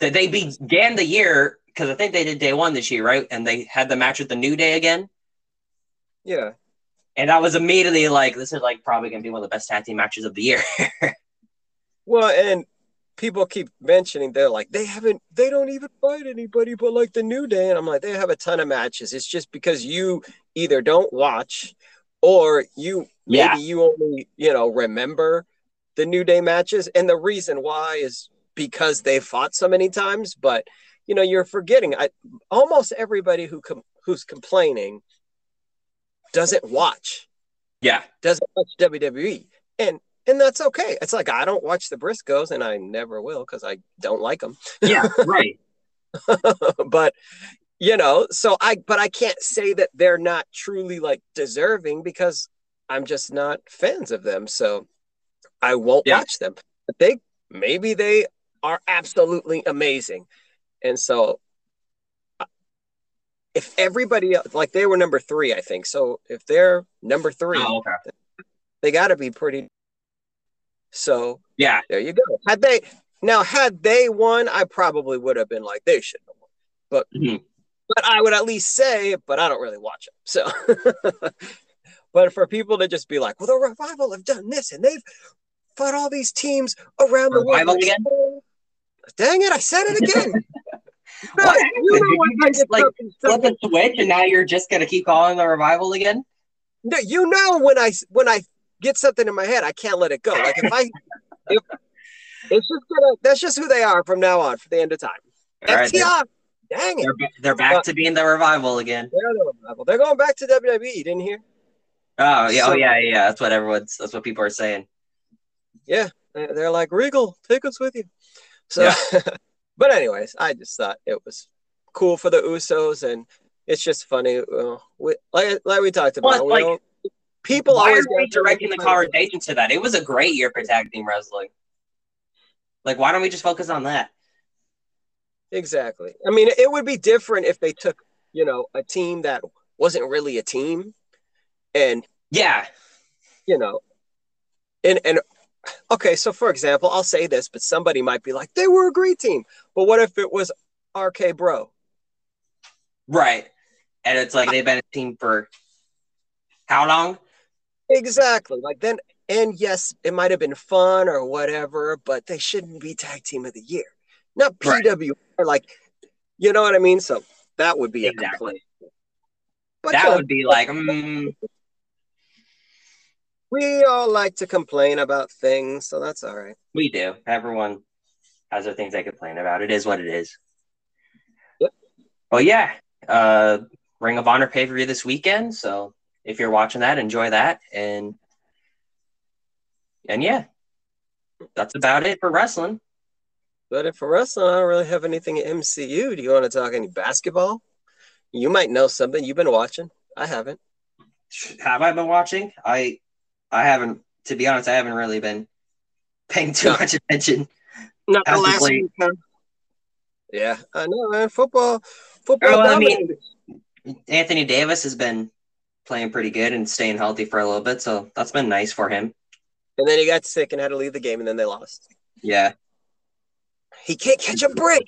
that. They began the year because I think they did day one this year, right? And they had the match with the New Day again. Yeah. And I was immediately like, this is like probably gonna be one of the best tag team matches of the year. Well, and people keep mentioning they're like they haven't they don't even fight anybody but like the New Day, and I'm like they have a ton of matches. It's just because you either don't watch or you maybe you only you know remember the New Day matches, and the reason why is because they fought so many times. But you know you're forgetting. I almost everybody who com- who's complaining doesn't watch yeah. doesn't watch WWE, and and that's okay. It's like I don't watch the Briscoes, and I never will because I don't like them. Yeah. Right. but you know, so I but I can't say that they're not truly like deserving because I'm just not fans of them. So I won't Yeah. watch them. But they maybe they are absolutely amazing, and so. uh, If everybody else, like they were number three, I think. So if they're number three, Oh, okay. they got to be pretty. So Yeah. there you go. Had they now had they won, I probably would have been like they shouldn't have won. But Mhm. but I would at least say, but I don't really watch them. So but for people to just be like, well, the revival have done this and they've fought all these teams around the world. Again? Dang it, I said it again. No, What? you know Did when you just, like, Flip a switch, and now you're just gonna keep calling the revival again. No, you know when I when I get something in my head, I can't let it go. Like if I if it's just gonna that's just who they are from now on for the end of time. All right, FTR, dang it. they're, they're back to being the revival again. They're, the revival. They're going back to WWE, you didn't hear? Oh yeah, So- oh yeah, yeah. That's what everyone's. That's what people are saying. They're they're like Regal, take us with you. So but anyways, I just thought it was cool for the Usos and it's just funny. Uh, we, like like we talked about, Well, we like, people Why always are we got their directing the conversation to that? It was a great year for tag team wrestling. Like, why don't we just focus on that? Exactly. I mean, it would be different if they took, you know, a team that wasn't really a team and, Yeah, you know, and, and, okay, so for example, I'll say this, but somebody might be like, they were a great team. But what if it was RK Bro? right. And it's like they've been a team for how long? Exactly. Like then, and yes, it might have been fun or whatever, but they shouldn't be tag team of the year. Not Right. PW. Like, you know what I mean? So that would be a Exactly. complaint. But that would be like, mm, we all like to complain about things, so that's all right. we do. Everyone has their things they complain about. It is what it is. Yep. Well, yeah. Uh, Ring of Honor pay per view this weekend. So if you're watching that, enjoy that. And and yeah, that's about it for wrestling. But if for wrestling, I don't really have anything at MCU. Do you want to talk any basketball? You might know something. You've been watching. I haven't. Have I been watching? I I haven't. To be honest, I haven't really been paying too No. much attention. Not the last week. Yeah, I know, man. Football, football. Oh, I mean- Anthony Davis has been playing pretty good and staying healthy for a little bit, so that's been nice for him. and then he got sick and had to leave the game, and then they lost. Yeah. He can't catch a break.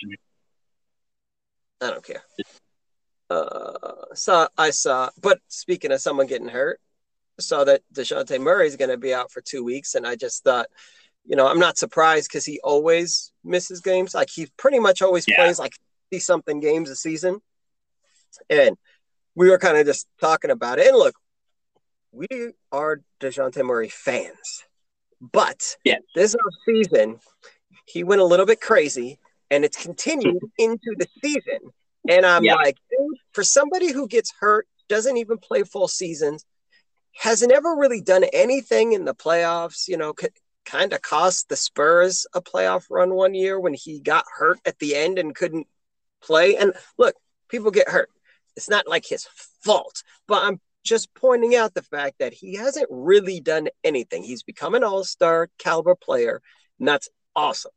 I don't care. Uh, so I saw, but speaking of someone getting hurt, I saw that Dejounte Murray is going to be out for two weeks, and I just thought, you know, I'm not surprised because he always misses games. Like he pretty much always Yeah. plays like 50 something games a season. And we were kind of just talking about it. And look, we are Dejounte Murray fans. But Yeah. this season, he went a little bit crazy and it's continued into the season. And I'm Yeah. like, dude, for somebody who gets hurt, doesn't even play full seasons, has never really done anything in the playoffs, you know, c- kind of cost the Spurs a playoff run one year when he got hurt at the end and couldn't play. And look, people get hurt. It's not like his fault, but I'm just pointing out the fact that he hasn't really done anything. He's become an all star caliber player, and that's awesome.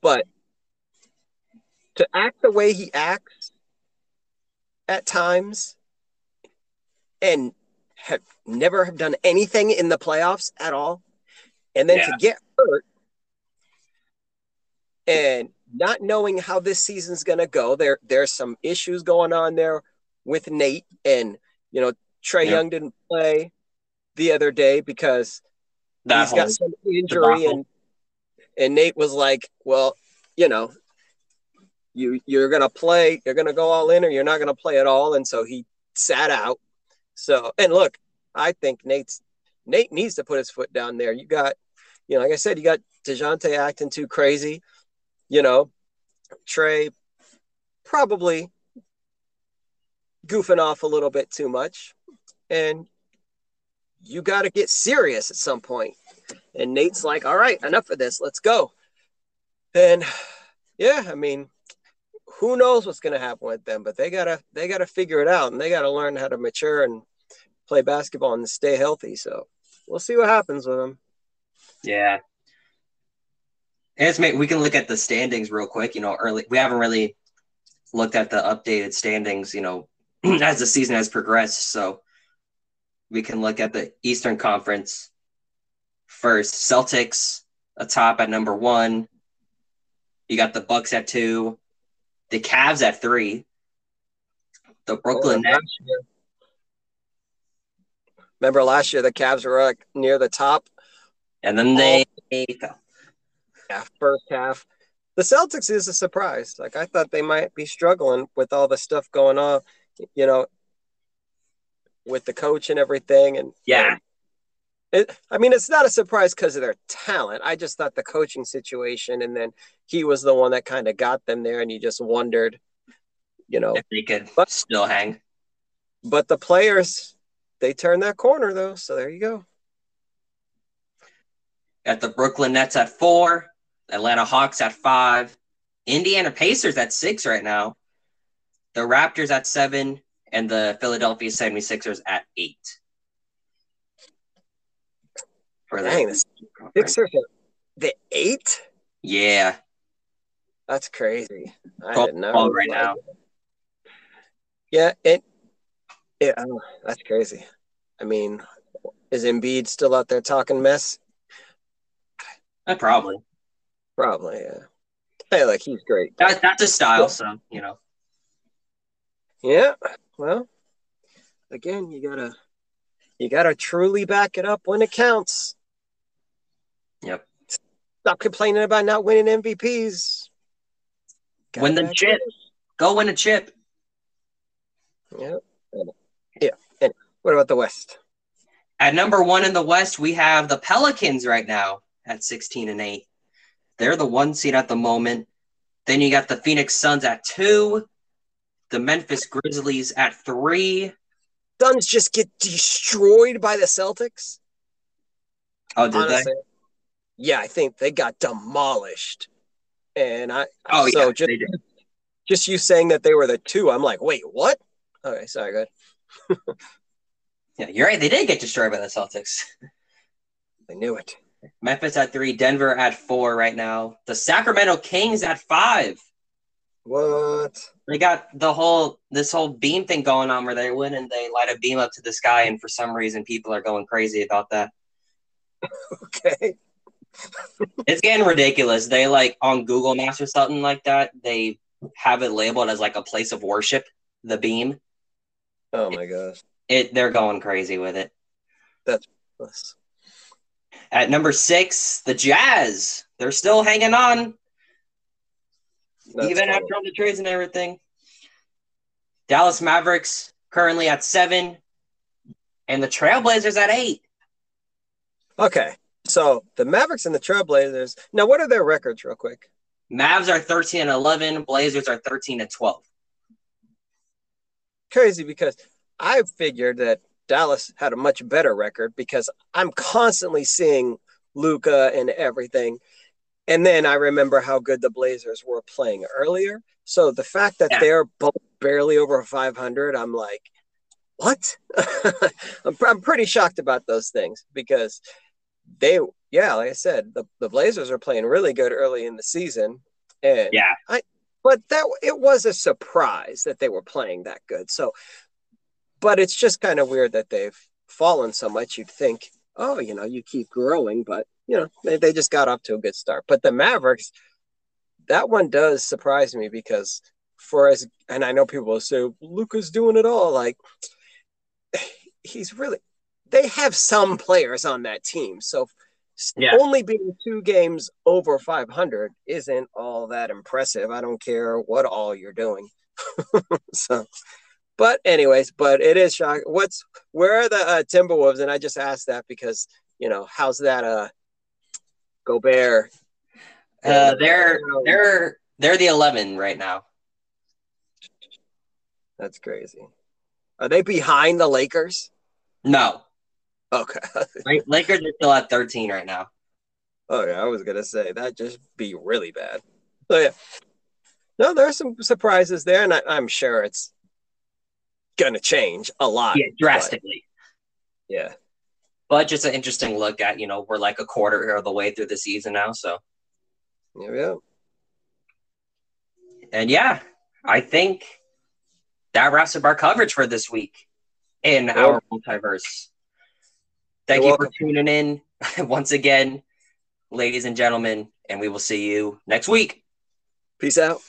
But to act the way he acts at times and have never have done anything in the playoffs at all, and then Yeah. to get hurt and not knowing how this season's going to go, there there's some issues going on there with Nate, and you know Trey. Young didn't play the other day because That he's whole got some injury, and and Nate was like, well, you know. You you're gonna play, you're gonna go all in, or you're not gonna play at all, and so he sat out. So and look, I think Nate's Nate needs to put his foot down there. You got, you know, like I said, you got Dejounte acting too crazy. You know, Trey probably goofing off a little bit too much, and you got to get serious at some point. And Nate's like, "All right, enough of this. Let's go." And yeah, I mean, who knows what's going to happen with them? But they gotta they gotta figure it out, and they gotta learn how to mature and play basketball and stay healthy. So we'll see what happens with them. Yeah. As may, we can look at the standings real quick. You know, early we haven't really looked at the updated standings. You know, as the season has progressed, so we can look at the Eastern Conference first. Celtics atop at number one. You got the Bucks at two, the Cavs at three, the Brooklyn Nets. Remember last year the Cavs were like near the top and then they oh. Yeah, first half. The Celtics is a surprise. Like I thought they might be struggling with all the stuff going on, you know, with the coach and everything. And yeah, It, I mean, it's not a surprise because of their talent. I just thought the coaching situation, and then he was the one that kind of got them there, and you just wondered, you know. if they could But- still hang. But the players, they turned that corner though, so there you go. Got the Brooklyn Nets at four, Atlanta Hawks at five, Indiana Pacers at six right now, the Raptors at seven, and the Philadelphia 76ers at eight. For the Dang, the Sixers the eight. Yeah. That's crazy. I didn't know. right now. Yeah, it. Yeah, oh, that's crazy. I mean, is Embiid still out there talking mess? Uh, probably. Probably. Yeah. Hey, like he's great. That, that's a style, so, you know. Yeah. Well, again, you gotta you gotta truly back it up when it counts. Yep. Stop complaining about not winning MVPs. Gotta Win the chip. it Go win a chip. Yeah. Yeah. And what about the West? At number one in the West, we have the Pelicans right now at 16 and 8. They're the one seed at the moment. Then you got the Phoenix Suns at two, the Memphis Grizzlies at three. Suns just get destroyed by the Celtics. Oh, did Honestly, yeah, I think they got demolished. And I, Oh, so yeah, just, they did. just you saying that they were the two, I'm like, wait, what? Okay, sorry, good. Yeah, you're right. They did get destroyed by the Celtics. I knew it. Memphis at three, Denver at four right now. The Sacramento Kings at five. What? They got the whole this whole beam thing going on where they win and they light a beam up to the sky, and for some reason people are going crazy about that. okay. It's getting ridiculous. They like on Google Maps or something like that. They have it labeled as like a place of worship. The beam. Oh my gosh. It. They're going crazy with it. That's At number six, the Jazz. They're still hanging on, that's even after all the trades and everything. Dallas Mavericks currently at seven, and the Trailblazers at eight. Okay. So the Mavericks and the Trailblazers. Now, what are their records, real quick? Mavs are 13 and 11. Blazers are 13 and 12. Crazy because I figured that Dallas had a much better record because I'm constantly seeing Luka and everything. And then I remember how good the Blazers were playing earlier. So the fact that Yeah. they're both barely over 500, I'm like, what? I'm, I'm pretty shocked about those things because they, yeah, like I said, the, the Blazers are playing really good early in the season. And Yeah. I, but that it was a surprise that they were playing that good. So, but it's just kind of weird that they've fallen so much. You'd think, oh, you know, you keep growing, but you know, they, they just got off to a good start. But the Mavericks, that one does surprise me because for as and I know people will say Luka's doing it all, like he's really they have some players on that team. So Yeah. only being two games over 500 isn't all that impressive. I don't care what all you're doing. so, but anyways, but it is shocking. What's where are the uh, Timberwolves? And I just asked that because you know how's that uh Gobert? Uh, they're they're they're the 11 right now. That's crazy. Are they behind the Lakers? No, Okay. Lakers are still at 13 right now. Oh yeah, I was gonna say that just be really bad. So yeah, no, there's some surprises there, and I, I'm sure it's gonna change a lot. Yeah, drastically. but, yeah, But just an interesting look at you know we're like a quarter of the way through the season now. So yeah, and yeah, I think that wraps up our coverage for this week in Cool. our multiverse. Thank You're you for tuning in once again, ladies and gentlemen, and we will see you next week. Peace out.